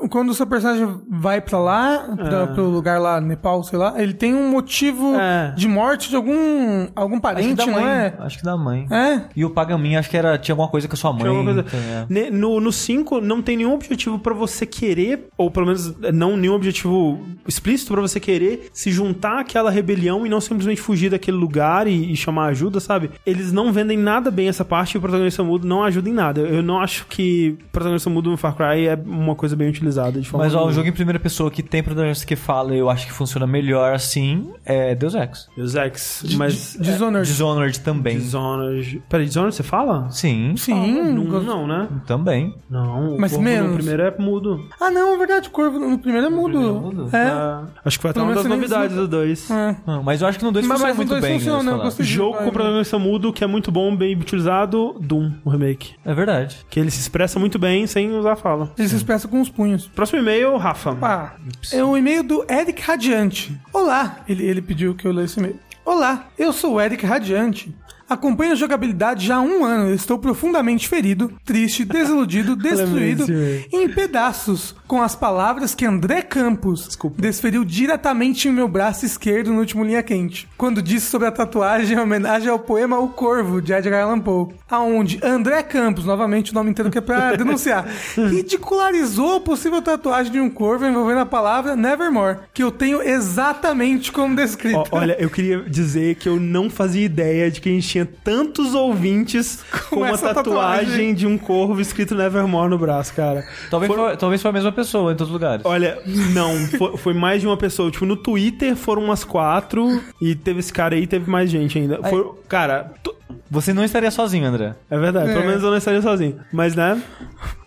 quando o seu personagem vai pra lá, pra,
É.
pro lugar lá, Nepal, sei lá, ele tem um motivo
É.
de morte de algum, algum
Acho que
parente,
da
não
mãe.
é?
Acho que da mãe.
É.
E o Pagamin, acho que era, tinha alguma coisa com a sua mãe.
Coisa-
então, é.
No, no 5, não tem nenhum objetivo pra você querer, ou pelo menos não nenhum objetivo explícito pra você querer se juntar àquela rebelião e não simplesmente fugir daquele lugar e, e chamar ajuda, sabe? Eles não vendem nada bem essa parte e o protagonista mudo não ajuda em nada. Eu não acho que o protagonista mudo no Far Cry é uma coisa bem utilizada de forma
Mas ó, um jogo em primeira pessoa que tem protagonista que fala, eu acho que funciona melhor assim, é Deus Ex.
Deus Ex, mas...
Dishonored.
Dishonored também.
Dishonored... Peraí, Dishonored você fala?
Sim,
Sim.
Não, não, né?
também.
Não, o
Mas
corvo
menos.
no primeiro é mudo.
Ah, não, é verdade, o Corvo no primeiro é mudo.
primeiro é mudo?
É.
Ah, acho que foi até uma das novidades do 2.
É.
Não, mas eu acho que no 2
Mas-
funciona
mas
muito
dois
bem.
funciona,
eles
eu gostei.
Jogo com protagonista mudo que é muito bom, bem utilizado, Doom, o remake.
É verdade.
Que ele se expressa muito bem sem usar fala.
Ele se expressa com os punhos.
Próximo e-mail, Rafa.
Ah, é o e-mail do Eric Radiante. Olá, ele, ele pediu que eu lesse e-mail. Olá, eu sou o Eric Radiante. Acompanho a jogabilidade já há um ano. Eu estou profundamente ferido, triste, [laughs] desiludido, destruído, em pedaços, com as palavras que André Campos desferiu diretamente em meu braço esquerdo no último Linha Quente, quando disse sobre a tatuagem em homenagem ao poema O Corvo, de Edgar Allan Poe, aonde André Campos, novamente o nome inteiro que é pra [laughs] denunciar, ridicularizou a possível tatuagem de um corvo envolvendo a palavra Nevermore, que eu tenho exatamente como descrito.
Olha, eu queria dizer que eu não fazia ideia de que a gente tinha tantos ouvintes com, uma
essa
tatuagem,
tatuagem.
de um corvo escrito Nevermore no braço, cara.
Talvez,
Foram-
foi, talvez foi a mesma pessoa em todos os lugares.
Olha, não, foi, foi mais de uma pessoa. Tipo, no Twitter foram umas quatro e teve esse cara aí teve mais gente ainda. Foi, cara, tu-
Você não estaria sozinho, André.
é verdade, pelo
É.
menos eu não estaria sozinho. Mas, né,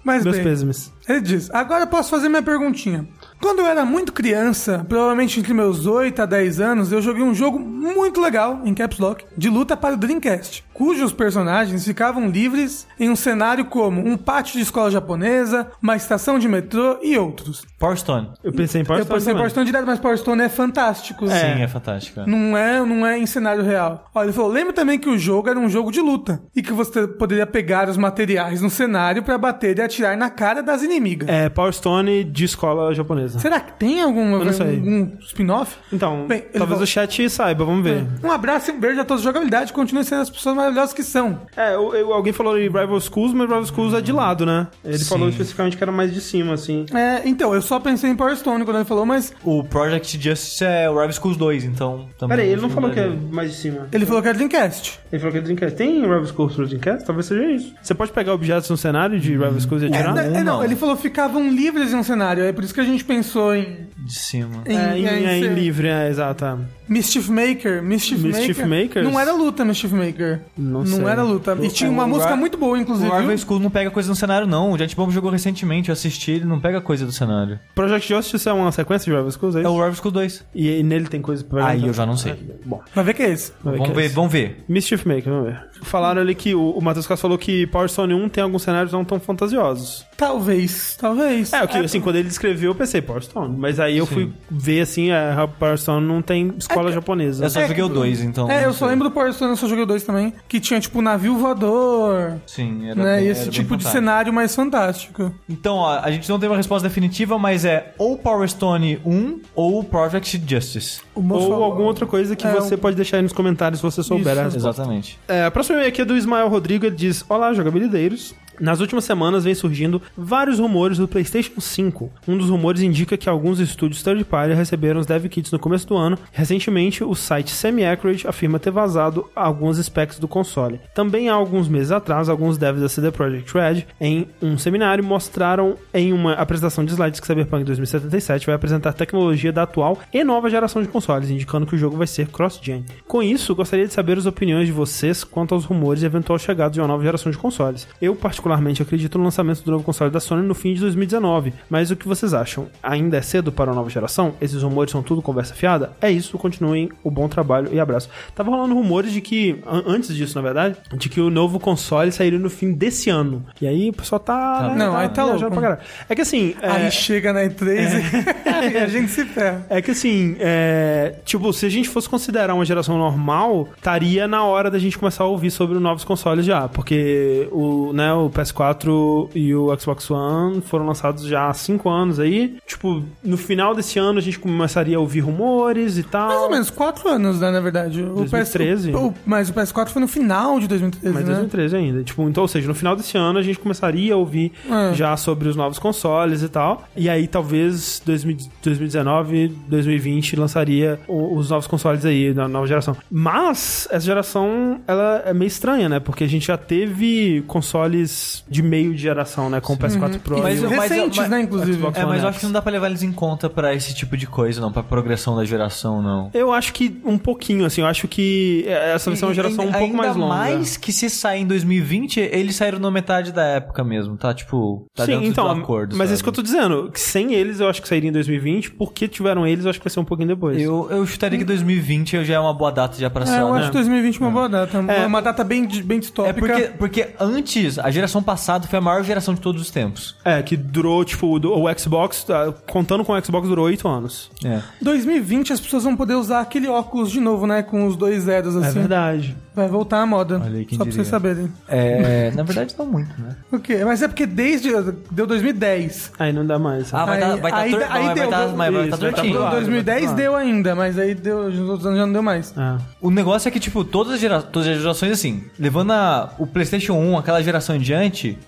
Mas
meus
bem,
pêsames.
Ele diz: Agora eu posso fazer minha perguntinha. Quando eu era muito criança, provavelmente entre meus 8 a 10 anos, eu joguei um jogo muito legal, em Caps Lock, de luta para o Dreamcast, cujos personagens ficavam livres em um cenário como um pátio de escola japonesa, uma estação de metrô e outros.
Power Stone.
Eu pensei em Power
eu pensei em. Power Stone direto, mas Power Stone é fantástico.
Sim, é fantástico. é.
Não é, não é em cenário real. Olha, ele falou: lembra também que o jogo era um jogo de luta e que você poderia pegar os materiais no cenário para bater e atirar na cara das inimigas.
É, Power Stone de escola japonesa.
Será que tem algum,
não
algum spin-off?
Então,
Bem,
talvez o chat saiba, vamos ver.
Um abraço e um beijo a todos da jogabilidade. Continuem sendo as pessoas maravilhosas que são.
É, eu- eu- alguém falou em Rival Schools, mas Rival Schools é de lado, né? Ele
Sim.
falou especificamente que era mais de cima, assim.
É, então, eu só pensei em Power Stone quando ele falou, mas
O Project Justice é o Rival Schools 2, então... Também
Peraí, ele não falou que é mais de cima.
ele falou que era Dreamcast.
Ele falou que é Dreamcast. Tem Rival Schools pro Dreamcast? Talvez seja isso. Você pode pegar objetos no cenário de Rival Schools e
É,
atirar?
é, não,
não.
ele falou que ficavam livres em um cenário. É por isso que a gente pensou em.
De cima.
em,
É, em,
em
é, em
ser-
livre, é, exato. é.
Mischief Maker. Mischief,
Mischief
Maker.
Makers?
Não era luta, Mischief Maker.
Não sei.
era luta. E tinha uma
o
música
Ra-
muito boa, inclusive.
O Rival
viu?
Schools não pega coisa no cenário, não. O Jet Bomb jogou recentemente, eu assisti, ele não pega coisa do cenário.
Project Justice é uma sequência de Rival Schools, é
É
isso?
o Rival Schools 2.
E, e nele tem coisa pra pegar?
Aí eu já não sei.
Bom,
Vai ver que é esse.
vamos é
ver, vamos ver.
Mischief Maker, vamos ver. know Falaram ali que o, o Matheus Castro falou que Power Stone 1 tem alguns cenários não tão fantasiosos.
Talvez, talvez.
É, o que, assim, quando ele escreveu, eu pensei Power Stone. Mas aí eu fui ver, assim, a Power Stone não tem escola japonesa.
Eu só
É,
joguei o 2, então...
É, eu só lembro do Power Stone, eu só joguei o 2 também, que tinha, tipo, navio voador,
Sim, era
né?
bem-
e
era
esse
bem
tipo de
fantástico.
cenário mais fantástico.
Então, ó, a gente não tem uma resposta definitiva, mas é ou Power Stone 1 ou Project Justice.
Ou
falou-
alguma outra coisa que
É,
você
um-
pode deixar aí nos comentários se você souber
Isso,
a resposta.
Exatamente.
É, a próxima e-mail aqui é do Ismael Rodrigo, ele diz: Olá, jogabilideiros. Nas últimas semanas vem surgindo vários rumores do PlayStation 5. Um dos rumores indica que alguns estúdios third party receberam os dev kits no começo do ano. Recentemente, o site Semi-Accurate afirma ter vazado alguns specs do console. Também há alguns meses atrás, alguns devs da CD Projekt Red, em um seminário, mostraram em uma apresentação de slides que Cyberpunk 2077 vai apresentar tecnologia da atual e nova geração de consoles, indicando que o jogo vai ser cross-gen. Com isso, gostaria de saber as opiniões de vocês quanto aos rumores e eventual chegada de uma nova geração de consoles. Eu, particularmente, particularmente acredito no lançamento do novo console da Sony no fim de 2019. Mas o que vocês acham? Ainda é cedo para a nova geração? Esses rumores são tudo conversa fiada? É isso, continuem o bom trabalho e abraço. Tava rolando rumores de que, an- antes disso, na verdade, de que o novo console sairia no fim desse ano. E aí o pessoal tá.
Não, aí tá louco.
pra caralho. É que assim. é-
Aí chega na E3 e... [laughs] e a gente se ferra.
é que assim, é, tipo, se a gente fosse considerar uma geração normal, estaria na hora da gente começar a ouvir sobre os novos consoles já, porque o, né, o PS4 e o Xbox One foram lançados já há 5 anos aí. Tipo, no final desse ano a gente começaria a ouvir rumores e tal.
Mais ou menos, quatro anos, né, na verdade. O
2013.
PS, o- mas o PS4 foi no final de 2013,
Mas
né?
2013 ainda. Tipo, então, ou seja, no final desse ano a gente começaria a ouvir
É.
já sobre os novos consoles e tal. E aí talvez 2000 2019, 2020 lançaria os novos consoles aí da nova geração. Mas essa geração ela é meio estranha, né? Porque a gente já teve consoles de meio de geração, né? Com o PS4 Pro.
Mas
e
mas
Recentes,
mas-
né, inclusive.
Xbox
É, mas eu acho que não dá pra levar eles em conta pra esse tipo de coisa, não. Pra progressão da geração, não.
Eu acho que um pouquinho, assim. Eu acho que essa vai ser uma geração um
Ainda-
pouco mais
ainda
longa.
mais que se sair em 2020, eles saíram na metade da época mesmo, tá? Tipo, tá
Sim,
dentro
então,
do acordo.
mas é
sabe?
isso que eu tô dizendo. Que sem eles eu acho que sairia em 2020. Porque tiveram eles, eu acho que vai ser um pouquinho depois.
Eu, eu chutaria que 2020 já é uma boa data já pra
É,
ser.
eu
né?
acho 2020 uma boa data.
É.
Uma data bem, bem
É
distópica.
porque, porque antes, a geração passada foi a maior geração de todos os tempos.
É, que durou, tipo, o, Xbox, ah, contando com o Xbox, durou 8 anos.
É.
2020 as pessoas vão poder usar aquele óculos de novo, né? Com os dois zeros
É
assim.
verdade.
Vai voltar à moda.
Olha aí, quem
Só pra
diria.
vocês saberem.
É, na verdade, não muito, né? [laughs]
O quê? Mas é porque desde. Deu 2010.
Aí não dá mais.
Ah, vai
Aí-
tá, vai tá
aí-
vai
deu-
tá- mas vai tá
vai tá
tortinho.
pro
Em
lado.
2010
vai
deu ainda, mas aí deu, nos outros anos já não deu mais.
É.
O negócio é que, tipo, todas as, gera- todas as gerações, assim, levando a- o PlayStation 1, aquela geração em diante,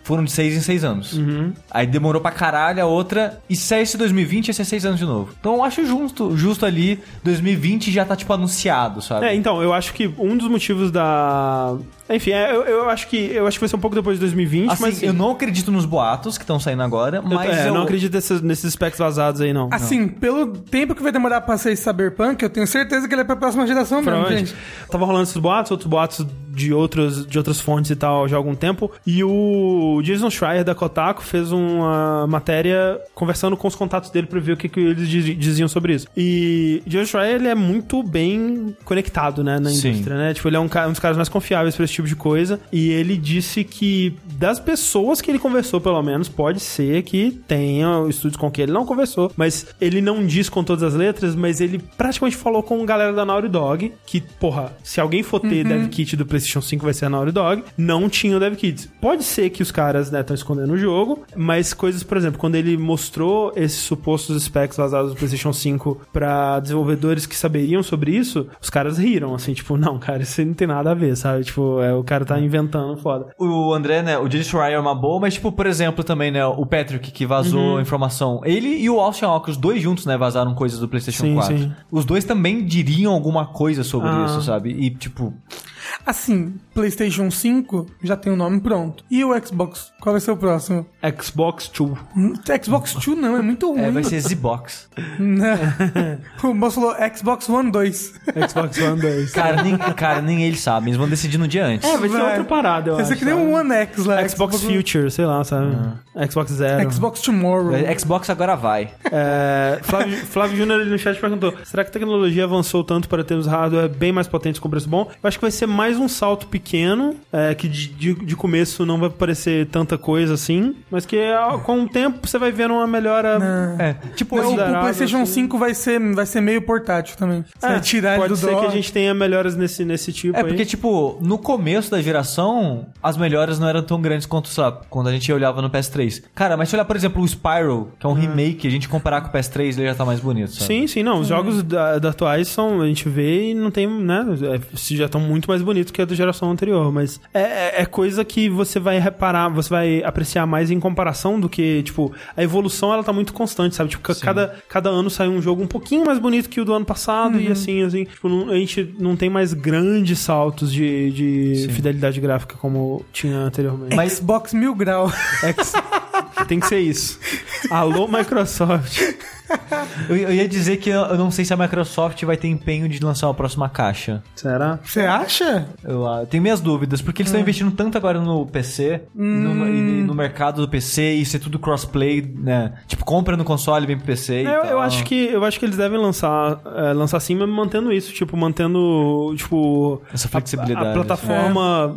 foram de 6 em 6 anos.
Uhum.
Aí demorou pra caralho a outra, e se saísse 2020, ia ser 6 anos de novo. Então eu acho justo, justo ali, 2020 já tá, tipo, anunciado, sabe?
É, então, eu acho que um dos motivos da. Enfim, é, eu, eu acho que eu acho que vai ser um pouco depois de 2020,
Assim,
mas.
eu não acredito nos boatos que estão saindo agora,
eu,
mas
é,
eu,
não acredito nesses, nesses specs vazados aí, não.
Assim, pelo tempo que vai demorar pra ser Cyberpunk, eu tenho certeza que ele é pra próxima geração mesmo, gente.
Tava rolando esses boatos, outros boatos de, outros, de outras fontes e tal já há algum tempo. E o Jason Schreier da Kotaku fez uma matéria conversando com os contatos dele pra ver o que, que eles diz- diziam sobre isso. E Jason Schreier, ele é muito bem conectado, né, na
Sim.
indústria, né? Tipo, ele é um, um dos caras mais confiáveis pra esse tipo de coisa. E ele disse que das pessoas que ele conversou, pelo menos, pode ser que tenha estudos com que ele não conversou, mas ele não diz com todas as letras, mas ele praticamente falou com a galera da Naughty Dog que, porra, se alguém for ter dev kit do PlayStation 5 vai ser a Naughty Dog, não tinha o dev kit. Pode ser que os caras, né, estão escondendo o jogo, mas coisas, por exemplo, quando ele mostrou esses supostos specs vazados do PlayStation 5 pra desenvolvedores que saberiam sobre isso, os caras riram, assim, tipo, não, cara, isso não tem nada a ver, sabe? Tipo, é, o cara tá inventando foda.
O André, né, o Jason Schreier é uma boa, mas, tipo, por exemplo, também, né, o Patrick, que vazou
Uhum.
informação. Ele e o Austin Hawke, os dois juntos, né, vazaram coisas do PlayStation
Sim,
4.
sim.
Os dois também diriam alguma coisa sobre
Ah.
isso, sabe? E, tipo,
Assim, PlayStation 5 já tem o nome pronto. E o Xbox? Qual vai ser o próximo?
Xbox 2.
Hum, Xbox 2 não, é muito ruim.
é, vai ser Z-Box.
Né? [laughs] o moço falou Xbox One 2.
Xbox One 2. [laughs]
Cara nem, cara, nem eles sabem, eles vão decidir no dia antes.
É, vai ser
Vai.
outra parada, eu
Esse
acho.
aqui nem um One X lá.
Xbox Future, sei lá, sabe? Xbox Zero.
Xbox Tomorrow.
É, Xbox agora vai.
É, Flávio, Flávio Júnior ali no chat perguntou: será que a tecnologia avançou tanto para termos hardware bem mais potentes com preço bom? Eu acho que vai ser mais um salto pequeno, é, que de, de, de começo não vai parecer tanta coisa assim, mas que ó, com o tempo você vai vendo uma melhora.
É, tipo,
Não, o PlayStation
assim.
5 vai ser, vai ser meio portátil também. Você vai tirar
pode
do
ser
dó.
que a gente tenha melhoras nesse, nesse tipo
É
aí.
porque, tipo, no começo da geração, as melhoras não eram tão grandes quanto, sei lá, quando a gente olhava no PS3. Cara, mas se olhar, por exemplo, o Spyro, que é um remake, a gente comparar com o PS3, ele já tá mais bonito, sabe?
Sim, sim, não. Os jogos da, da atuais são. A gente vê e não tem, né? é, se já estão muito mais bonitos que a da geração anterior. Mas é, é- é coisa que você vai reparar, você vai apreciar mais em comparação do que, tipo, a evolução ela tá muito constante, sabe? Tipo, ca- cada, cada ano sai um jogo um pouquinho mais bonito que o do ano passado e assim, assim. Tipo, não- a gente não tem mais grandes saltos de, de fidelidade gráfica como tinha anteriormente.
Mas-
Xbox Mil Grau.
X- [laughs] tem que ser isso. Alô, Microsoft.
Eu, eu ia dizer que eu, eu não sei se a Microsoft vai ter empenho de lançar a próxima caixa.
Será?
Você acha?
Eu ah, tenho minhas dúvidas, porque eles estão investindo tanto agora no PC, no, e no mercado do PC, e ser tudo crossplay, né? Tipo, compra no console, vem pro PC
É, Eu,
tal.
eu acho que eu acho que eles devem lançar é, lançar sim, mas mantendo isso, tipo mantendo tipo
Essa
a-
flexibilidade,
a, plataforma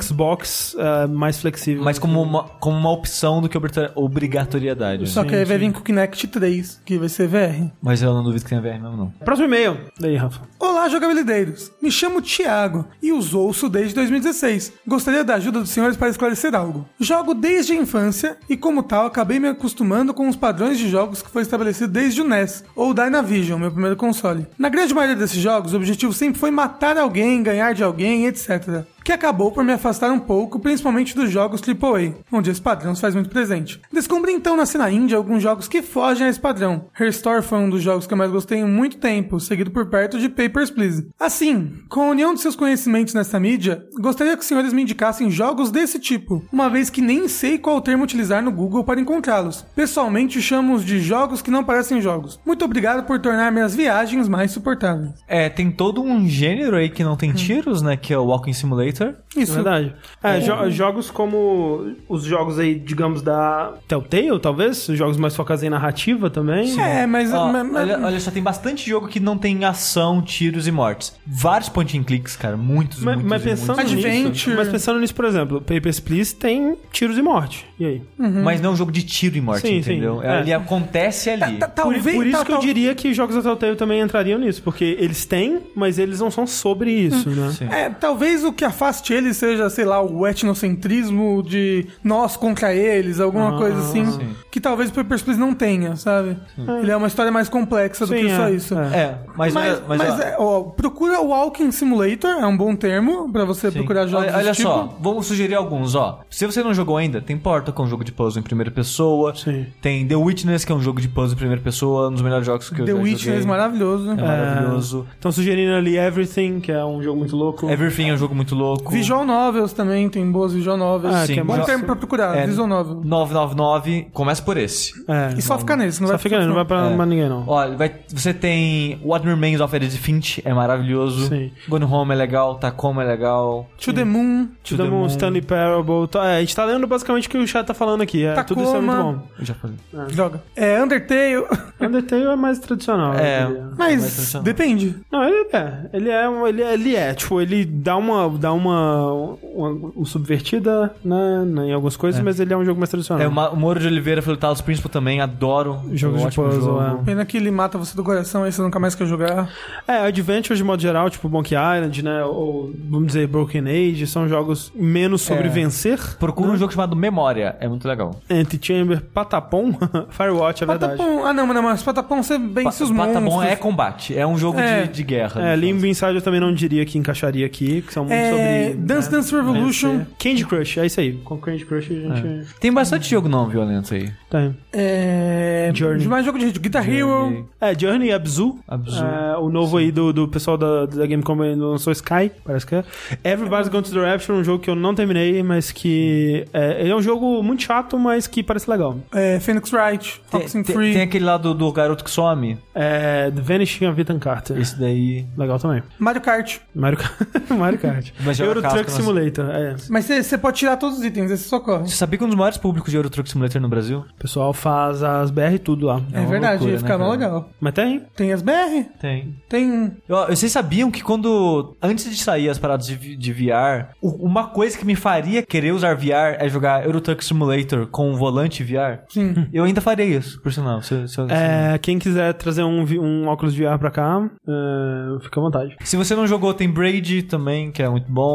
Xbox é, mais flexível.
Mas como uma, como uma opção do que obrigator- obrigatoriedade.
Só que aí vai vir com o Kinect 3, que vai ser VR.
Mas eu não duvido que tenha VR mesmo, não.
próximo e-mail. Daí, Rafa.
Olá, jogabilideiros! Me chamo Thiago e os ouço desde 2016. Gostaria da ajuda dos senhores para esclarecer algo. Jogo desde a infância e, como tal, acabei me acostumando com os padrões de jogos que foi estabelecido desde o NES, ou Dynavision, meu primeiro console. Na grande maioria desses jogos, o objetivo sempre foi matar alguém, ganhar de alguém, etc. Que acabou por me afastar um pouco, principalmente dos jogos AAA, onde esse padrão se faz muito presente. Descobri então na cena indie alguns jogos que fogem a esse padrão. Her Story foi um dos jogos que eu mais gostei em muito tempo, seguido por perto de Papers, Please. Assim, com a união de seus conhecimentos nessa mídia, gostaria que os senhores me indicassem jogos desse tipo, uma vez que nem sei qual termo utilizar no Google para encontrá-los. Pessoalmente, chamo-os de jogos que não parecem jogos. Muito obrigado por tornar minhas viagens mais suportáveis.
É, tem todo um gênero aí que não tem tiros, né? Que é o Walking Simulator.
Isso.
Verdade. É, jo- jogos como os jogos aí, digamos, da Telltale, talvez, os jogos mais focados em narrativa também.
É, mas...
Ó,
mas- mas-
olha, olha só, tem bastante jogo que não tem ação, tiros e mortes. Vários point and clicks, cara. Muitos,
Mas,
muitos
mas pensando
muitos.
nisso,
Adventure.
mas pensando nisso, por exemplo, Papers, Please tem tiros e morte. E aí?
Mas não é um jogo de tiro e morte,
Sim,
entendeu?
sim,
É,
é.
Ele acontece ali.
Tá-
Por,
talvez,
por isso
tá-
que eu diria que jogos da Telltale também entrariam nisso, porque eles têm, mas eles não são sobre isso, né?
Sim.
É, talvez o que afaste ele seja, sei lá, o etnocentrismo de nós contra eles, alguma
Ah,
coisa assim,
sim.
que talvez o Papers, Please não tenha, sabe? Ele é uma história mais complexa do
Sim,
que
é,
só isso.
é.
É, mas,
Mas,
mas,
mas
ó,
é, ó, procura o Walking Simulator, é um bom termo pra você
sim.
procurar jogos
Olha, olha
desse
só,
tipo.
vamos sugerir alguns, ó. Se você não jogou ainda, tem Porta, que é um jogo de puzzle em primeira pessoa.
Sim.
Tem The Witness, que é um jogo de puzzle em primeira pessoa, um dos melhores jogos que eu
The
já
Witness,
joguei.
maravilhoso.
É maravilhoso.
Estão sugerindo ali Everything, que é um jogo muito louco.
Everything é um jogo muito louco.
Visual Novels também, tem boas Visual Novels.
Ah,
Sim,
que é
bom termo pra procurar,
É,
Visual Novel.
999, começa por esse.
É.
E só fica nesse, não
Só
vai
fica, não vai pra
É.
mais ninguém, não.
Olha, vai, você tem What Remains of Edith Finch, é maravilhoso.
Sim.
Gone Home é legal, Tacoma é legal.
To the Moon,
To the Moon, Stanley Parable. tá- é, a gente tá lendo basicamente o que o chat tá falando aqui. É, tudo isso é muito
Tacoma.
bom.
Eu já falei.
joga. É Undertale, [laughs]
Undertale é mais tradicional.
É. mais
mas
tradicional.
depende.
Não, ele é. Ele é, um- ele é, ele é. Tipo, ele dá uma, dá uma, uma, uma subvertida, né, né, em algumas coisas, mas ele é um jogo mais tradicional.
É, o Moro de Oliveira foi o Talos Príncipe também, adoro.
Jogo
É
de puzzle,
jogo.
Pena que ele mata você do coração, aí você nunca mais quer jogar.
É, Adventures de modo geral, tipo Monkey Island, né, ou vamos dizer Broken Age, são jogos menos sobre
É.
vencer.
Procura um jogo chamado Memória, é muito legal.
Antichamber, Patapom, [laughs] Firewatch, é verdade.
Patapom, ah não, mas não, mas Patapom você vence os
Patamon
monstros.
é combate, é um jogo
É.
de, de guerra.
É, Limbo Inside eu também não diria que encaixaria aqui, que são muito
É. Dance
né,
Dance Revolution.
vencer. Candy Crush, é isso aí. Com Candy Crush a gente
Tem bastante jogo não violento aí.
tem.
É.
Journey.
Mais jogo de ritmo. Guitar Hero.
É, Journey Abzu.
Abzu.
É, o novo aí do, do pessoal da, da Game Company lançou Sky, parece que é. Everybody's Gone to the Rapture, um jogo que eu não terminei, mas que... É, ele é um jogo muito chato, mas que parece legal.
É, Phoenix Wright.
Tem-
Free.
tem aquele lá do, do garoto que some.
É, The Vanishing of Ethan Carter.
Esse daí.
Legal também.
Mario Kart.
Mario, Kart- [laughs] Mario Kart.
Mas joga
Euro
casco
Truck
nas-
Simulator, é.
Mas você pode tirar todos os itens, esse só corre.
Você sabia que um dos maiores públicos de Euro Truck Simulator no Brasil?
O pessoal faz as BR e tudo lá.
É,
uma
verdade,
loucura,
ia ficar
né,
legal.
Mas tem?
Tem as BR,
Tem.
tem.
Ó, Vocês sabiam que quando. Antes de sair as paradas de, de VR, uma coisa que me faria querer usar VR é jogar Euro Truck Simulator com um volante VR?
Sim.
Eu ainda faria isso, por sinal. Se, se-
É, quem quiser trazer um, um óculos de VR pra cá, é, fica à vontade.
se você não jogou, tem Braid também, que é muito bom.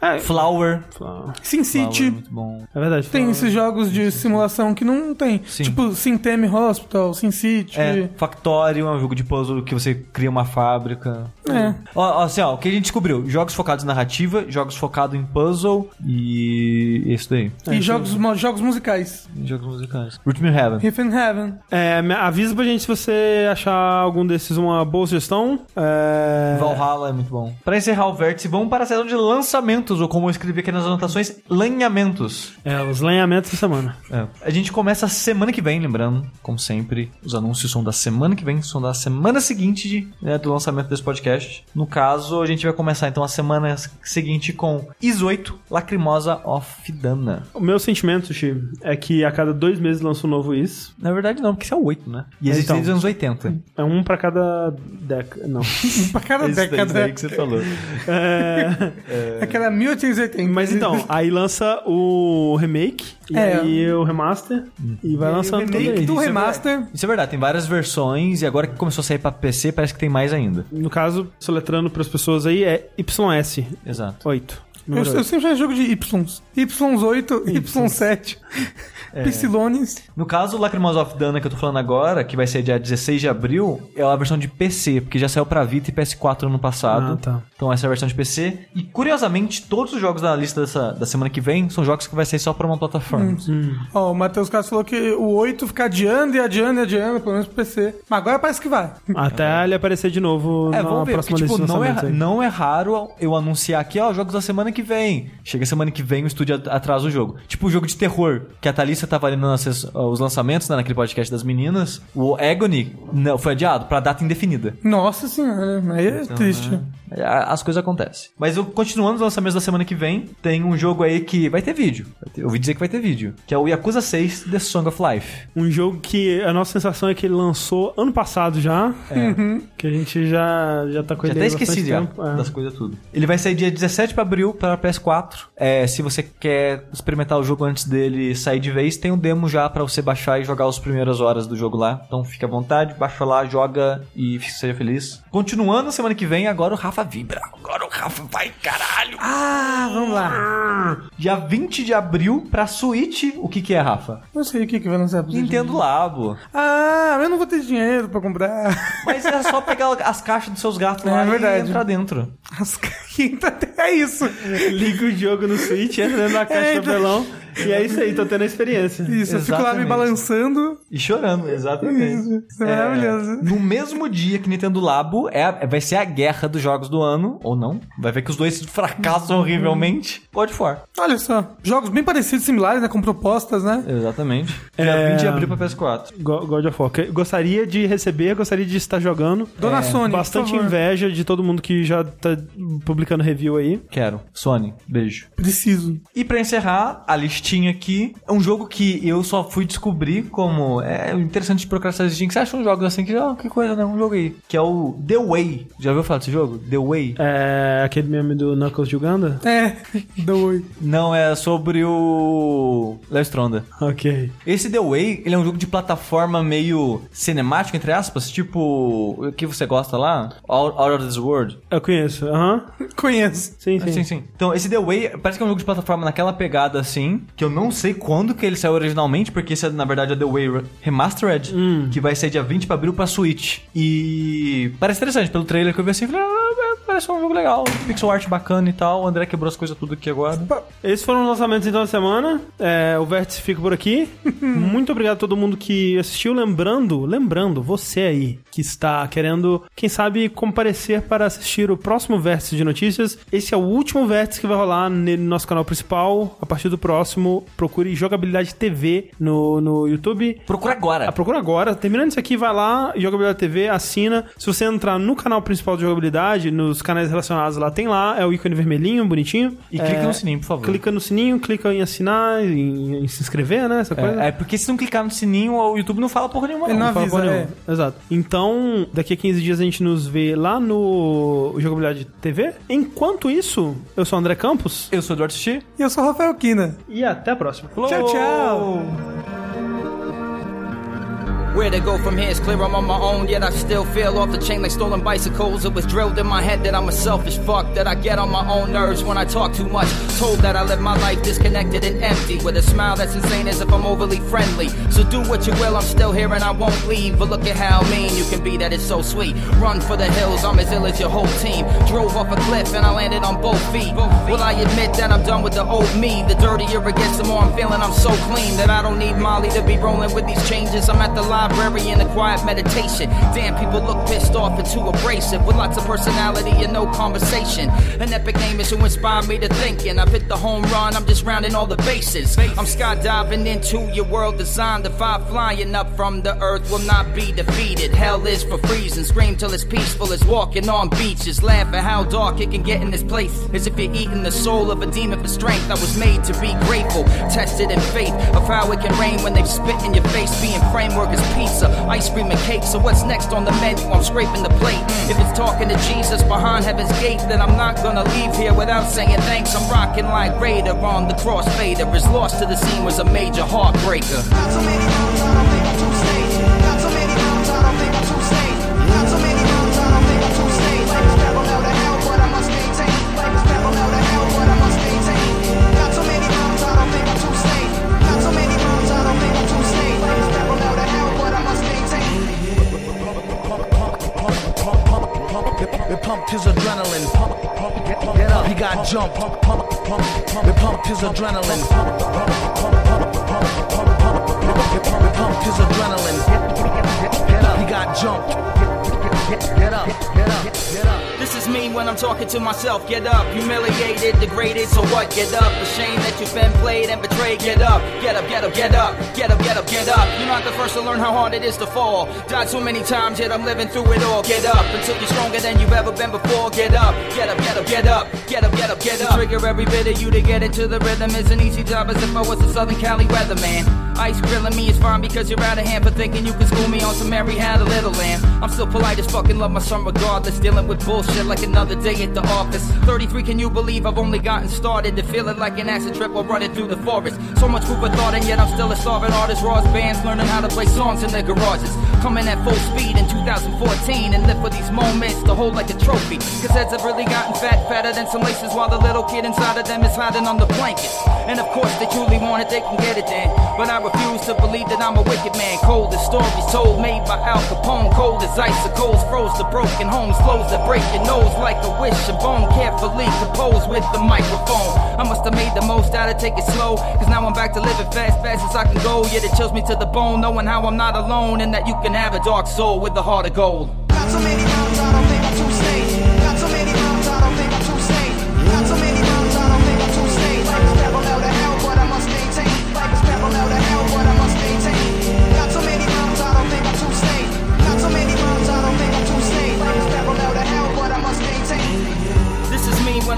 É.
Flower.
Sim
Flower é
City.
muito bom.
É verdade.
Tem esses jogos de simulação que não tem.
Sim.
Tipo Sim Theme Hospital, Sim City.
É, Factorio é um jogo de puzzle que você cria uma fábrica.
É.
Ó, assim, ó, o que a gente descobriu? Jogos focados em narrativa, jogos focados em puzzle e isso daí.
E jogos, mo- jogos musicais.
Jogos musicais. Rhythm Heaven.
And Heaven.
É, avisa pra gente se você achar algum desses uma boa sugestão. É...
Valhalla é muito bom. Pra encerrar o vértice, vamos para a sessão de lançamentos, ou como eu escrevi aqui nas anotações, lanhamentos.
É, os lanhamentos da semana.
É. A gente começa semana que vem, lembrando, como sempre, os anúncios são da semana que vem, são da semana seguinte de, né, do lançamento desse podcast. No caso, a gente vai começar então a semana seguinte com Is 8 Lacrimosa of Dana.
O meu sentimento, Sushi, é que a cada dois meses lança um novo Is.
Na verdade, não, porque isso é o 8, né? E existe
Então.
desde os anos 80.
É um pra cada década. Não. [laughs]
Um pra cada década.
esse daí que você falou.
É, [laughs]
Aquela 1880.
Mas então, aí lança o remake, e
É.
aí o remaster, e vai
E o
lançando tudo
remake
aí.
do
Isso é
remaster.
Isso é verdade, tem várias versões e agora que começou a sair pra PC, parece que tem mais ainda.
No caso, soletrando pras pessoas aí, é YS
Exato.
8.
Eu, eu sempre jogo de Y. Y8, Y7, Psylones.
No caso, o Lacrimosa of Dana que eu tô falando agora, que vai ser dia 16 de abril, é a versão de PC, porque já saiu pra Vita e PS4 ano passado.
Ah, tá.
Então essa é a versão de PC. E curiosamente, todos os jogos da lista dessa, da semana que vem são jogos que vai sair só pra uma plataforma.
Ó, o Matheus Castro falou que o 8 fica adiando e adiando e adiando, pelo menos pro PC. Mas agora parece que vai.
Até ele aparecer de novo
É,
na
vamos ver,
próxima
porque, tipo, não é,
aí.
não é raro eu anunciar aqui, ó, jogos da semana que vem. Chega semana que vem, o estúdio at- atrasa o jogo. Tipo o jogo de terror, que a Thalissa tava ali nos os lançamentos, né, naquele podcast das meninas. O Agony não, foi adiado pra data indefinida.
Nossa senhora, aí é triste.
É, As coisas acontecem. Mas eu, continuando os lançamentos da semana que vem, tem um jogo aí que vai ter vídeo. Eu ouvi dizer que vai ter vídeo. Que é o Yakuza 6 The Song of Life.
Um jogo que a nossa sensação é que ele lançou ano passado já. Que a gente já, já tá com
Já
ele
até esqueci já
tempo. É.
das coisas tudo. Ele vai sair dia 17 de abril para PS4. É, se você quer experimentar o jogo antes dele sair de vez, tem um demo já para você baixar e jogar as primeiras horas do jogo lá. Então fica à vontade, baixa lá, joga e seja feliz. Continuando, semana que vem, agora o Rafa vibra. Agora o Rafa vai, caralho.
Ah, vamos lá.
Dia 20 de abril pra Switch. O que que é, Rafa?
Não sei o que, que vai lançar pra
Nintendo Labo.
Ah, eu não vou ter dinheiro pra comprar.
Mas é só pegar as caixas dos seus gatos
É
lá
verdade.
e entrar dentro.
As quinta [laughs] é isso.
Liga o jogo no Switch, entra dentro da caixa
É,
de papelão. E é isso aí, tô tendo a experiência.
Isso, eu fico lá me
Exatamente.
balançando.
E chorando, exatamente.
Isso, isso é maravilhoso.
No mesmo dia que Nintendo Labo é, vai ser a guerra dos jogos do ano, ou não. Vai ver que os dois fracassam horrivelmente. Pode for.
Olha só, jogos bem parecidos, similares, né? Com propostas, né?
Exatamente. Dia
É.
20 de abril pra PS4.
Go- God of War. Gostaria de receber, gostaria de estar jogando.
Dona Sony, por
Bastante
favor.
inveja de todo mundo que já tá publicando review aí.
Quero. Sony, beijo.
Preciso.
E pra encerrar a listinha aqui, é um jogo que eu só fui descobrir como é interessante de listinha. que Você acha uns jogos assim que, ah, que coisa, né? Um jogo aí. Que é o The Way. Já ouviu falar desse jogo? The Way?
É aquele meme do Knuckles de Uganda?
É, dou oi.
Não, é sobre o Léo Stronda.
Ok.
Esse The Way, ele é um jogo de plataforma meio cinemático, entre aspas, tipo o que você gosta lá? Out, Out of This World.
Eu conheço, aham.
Conheço.
Sim, sim.
Sim, sim. Então, esse The Way parece que é um jogo de plataforma naquela pegada assim, que eu não sei quando que ele saiu originalmente, porque esse é, na verdade, é The Way Remastered, que vai sair dia 20 de abril pra Switch. E parece interessante, pelo trailer que eu vi assim, falei, ah, é, parece um jogo legal, pixel art bacana e tal. O André quebrou as coisas tudo aqui agora.
Esses foram os lançamentos então da semana. É, o Vértice fica por aqui. [laughs] Muito obrigado a todo mundo que assistiu. Lembrando, lembrando, você aí que está querendo, quem sabe, comparecer para assistir o próximo Vértice de Notícias. Esse é o último Vértice que vai rolar no nosso canal principal. A partir do próximo, procure Jogabilidade TV no, no YouTube.
Procura agora.
Ah, procura agora. Terminando isso aqui, vai lá, Jogabilidade TV, assina. Se você entrar no canal principal de jogabilidade, nos canais relacionados lá, tem lá, é o ícone vermelhinho, bonitinho.
E clica
É,
no sininho, por favor.
Clica no sininho, clica em assinar, em, em se inscrever, né? Essa coisa.
É, é porque se não clicar no sininho, o YouTube não fala porra nenhuma.
Ele não
Fala
avisa,
porra
é.
nenhuma. Exato. Então, daqui a 15 dias a gente nos vê lá no Jogabilidade TV. Enquanto isso, eu sou o André Campos
Eu sou o Eduardo Sushi.
E eu sou o Rafael Kina.
e até a próxima.
Tchau, tchau.
Where to go from here is clear, I'm on my own, yet I still feel off the chain like stolen bicycles. It was drilled in my head that I'm a selfish fuck, that I get on my own nerves when I talk too much. Told that I live my life disconnected and empty, with a smile that's insane as if I'm overly friendly. So do what you will, I'm still here and I won't leave. But look at how mean you can be, that is so sweet. Run for the hills, I'm as ill as your whole team. Drove off a cliff and I landed on both feet. Will I admit that I'm done with the old me? The dirtier it gets, the more I'm feeling I'm so clean that I don't need Molly to be rolling with these changes. I'm at the live library in a quiet meditation. Damn, people look pissed off and too abrasive with lots of personality and no conversation. An epic name is who inspired me to think, and I've hit the home run. I'm just rounding all the bases. I'm skydiving into your world designed to fly flying up from the earth will not be defeated. Hell is for freezing. Scream till it's peaceful as walking on beaches. Laugh at how dark it can get in this place. As if you're eating the soul of a demon for strength. I was made to be grateful, tested in faith of how it can rain when they spit in your face. Being framework is pizza, ice cream and cake. So what's next on the menu? I'm scraping the plate. If it's talking to Jesus behind heaven's gate, then I'm not gonna leave here without saying thanks. I'm rocking like Raider on the crossfader. Is lost to the scene was a major heartbreaker.
Got so many rhymes, I don't think I'm too stage. Got so many rhymes, I don't think I'm too
It pumped his adrenaline. Pump, pump, get, get up. He got jumped. Pump, pump, pump, pump. It pumped his adrenaline. Pump, pump, pump, pump, pump, pump, pump. It, it, pumped his adrenaline. Get, up. He got get, get up. Get up. Get up.
This is me when I'm talking to myself. Get up, humiliated, degraded, so what? Get up, ashamed that you've been played and betrayed. Get up, get up, get up, get up, get up, get up, get up. You're not the first to learn how hard it is to fall. Died so many times, yet I'm living through it all. Get up until you're stronger than you've ever been before. Get up, get up, get up, get up, get up, get up, get up. Trigger every bit of you to get into the rhythm is an easy job as if I was a Southern Cali weatherman. Ice grilling me is fine because you're out of hand for thinking you can school me on some Mary had a little lamb. I'm still polite as fucking love my son regardless. Dealing with bullshit like another day at the office. 33, can you believe I've only gotten started to feeling like an acid trip while running through the forest? So much food for thought, and yet I'm still a starving artist. Raw's bands learning how to play songs in their garages. Coming at full speed in 2014 and live for these moments to hold like a trophy. Cause heads have really gotten fat, fatter than some laces while the little kid inside of them is hiding on the blankets. And of course, they truly want it, they can get it then. But I refuse to believe that I'm a wicked man. Cold as stories told, made by Al Capone. Cold as icicles, froze to broken homes. Flows that break your nose like a wish. A bone carefully composed with the microphone. I must have made the most out of take it slow. Cause now I'm back to living fast, fast as I can go. Yet it chills me to the bone, knowing how I'm not alone. And that you can have a dark soul with a heart of gold.
So many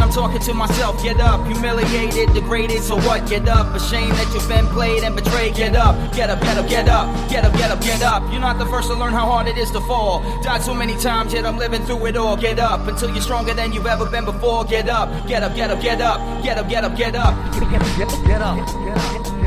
I'm talking to myself. Get up, humiliated, degraded, so what? Get up, ashamed that you've been played and betrayed. Get up, get up, get up, get up, get up, get up, get up. You're not the first to learn how hard it is to fall. Died so many times, yet I'm living through it all. Get up until you're stronger than you've ever been before. Get up, get up, get up, get up, get up, get up, get up.
Get, get, get up. Get up.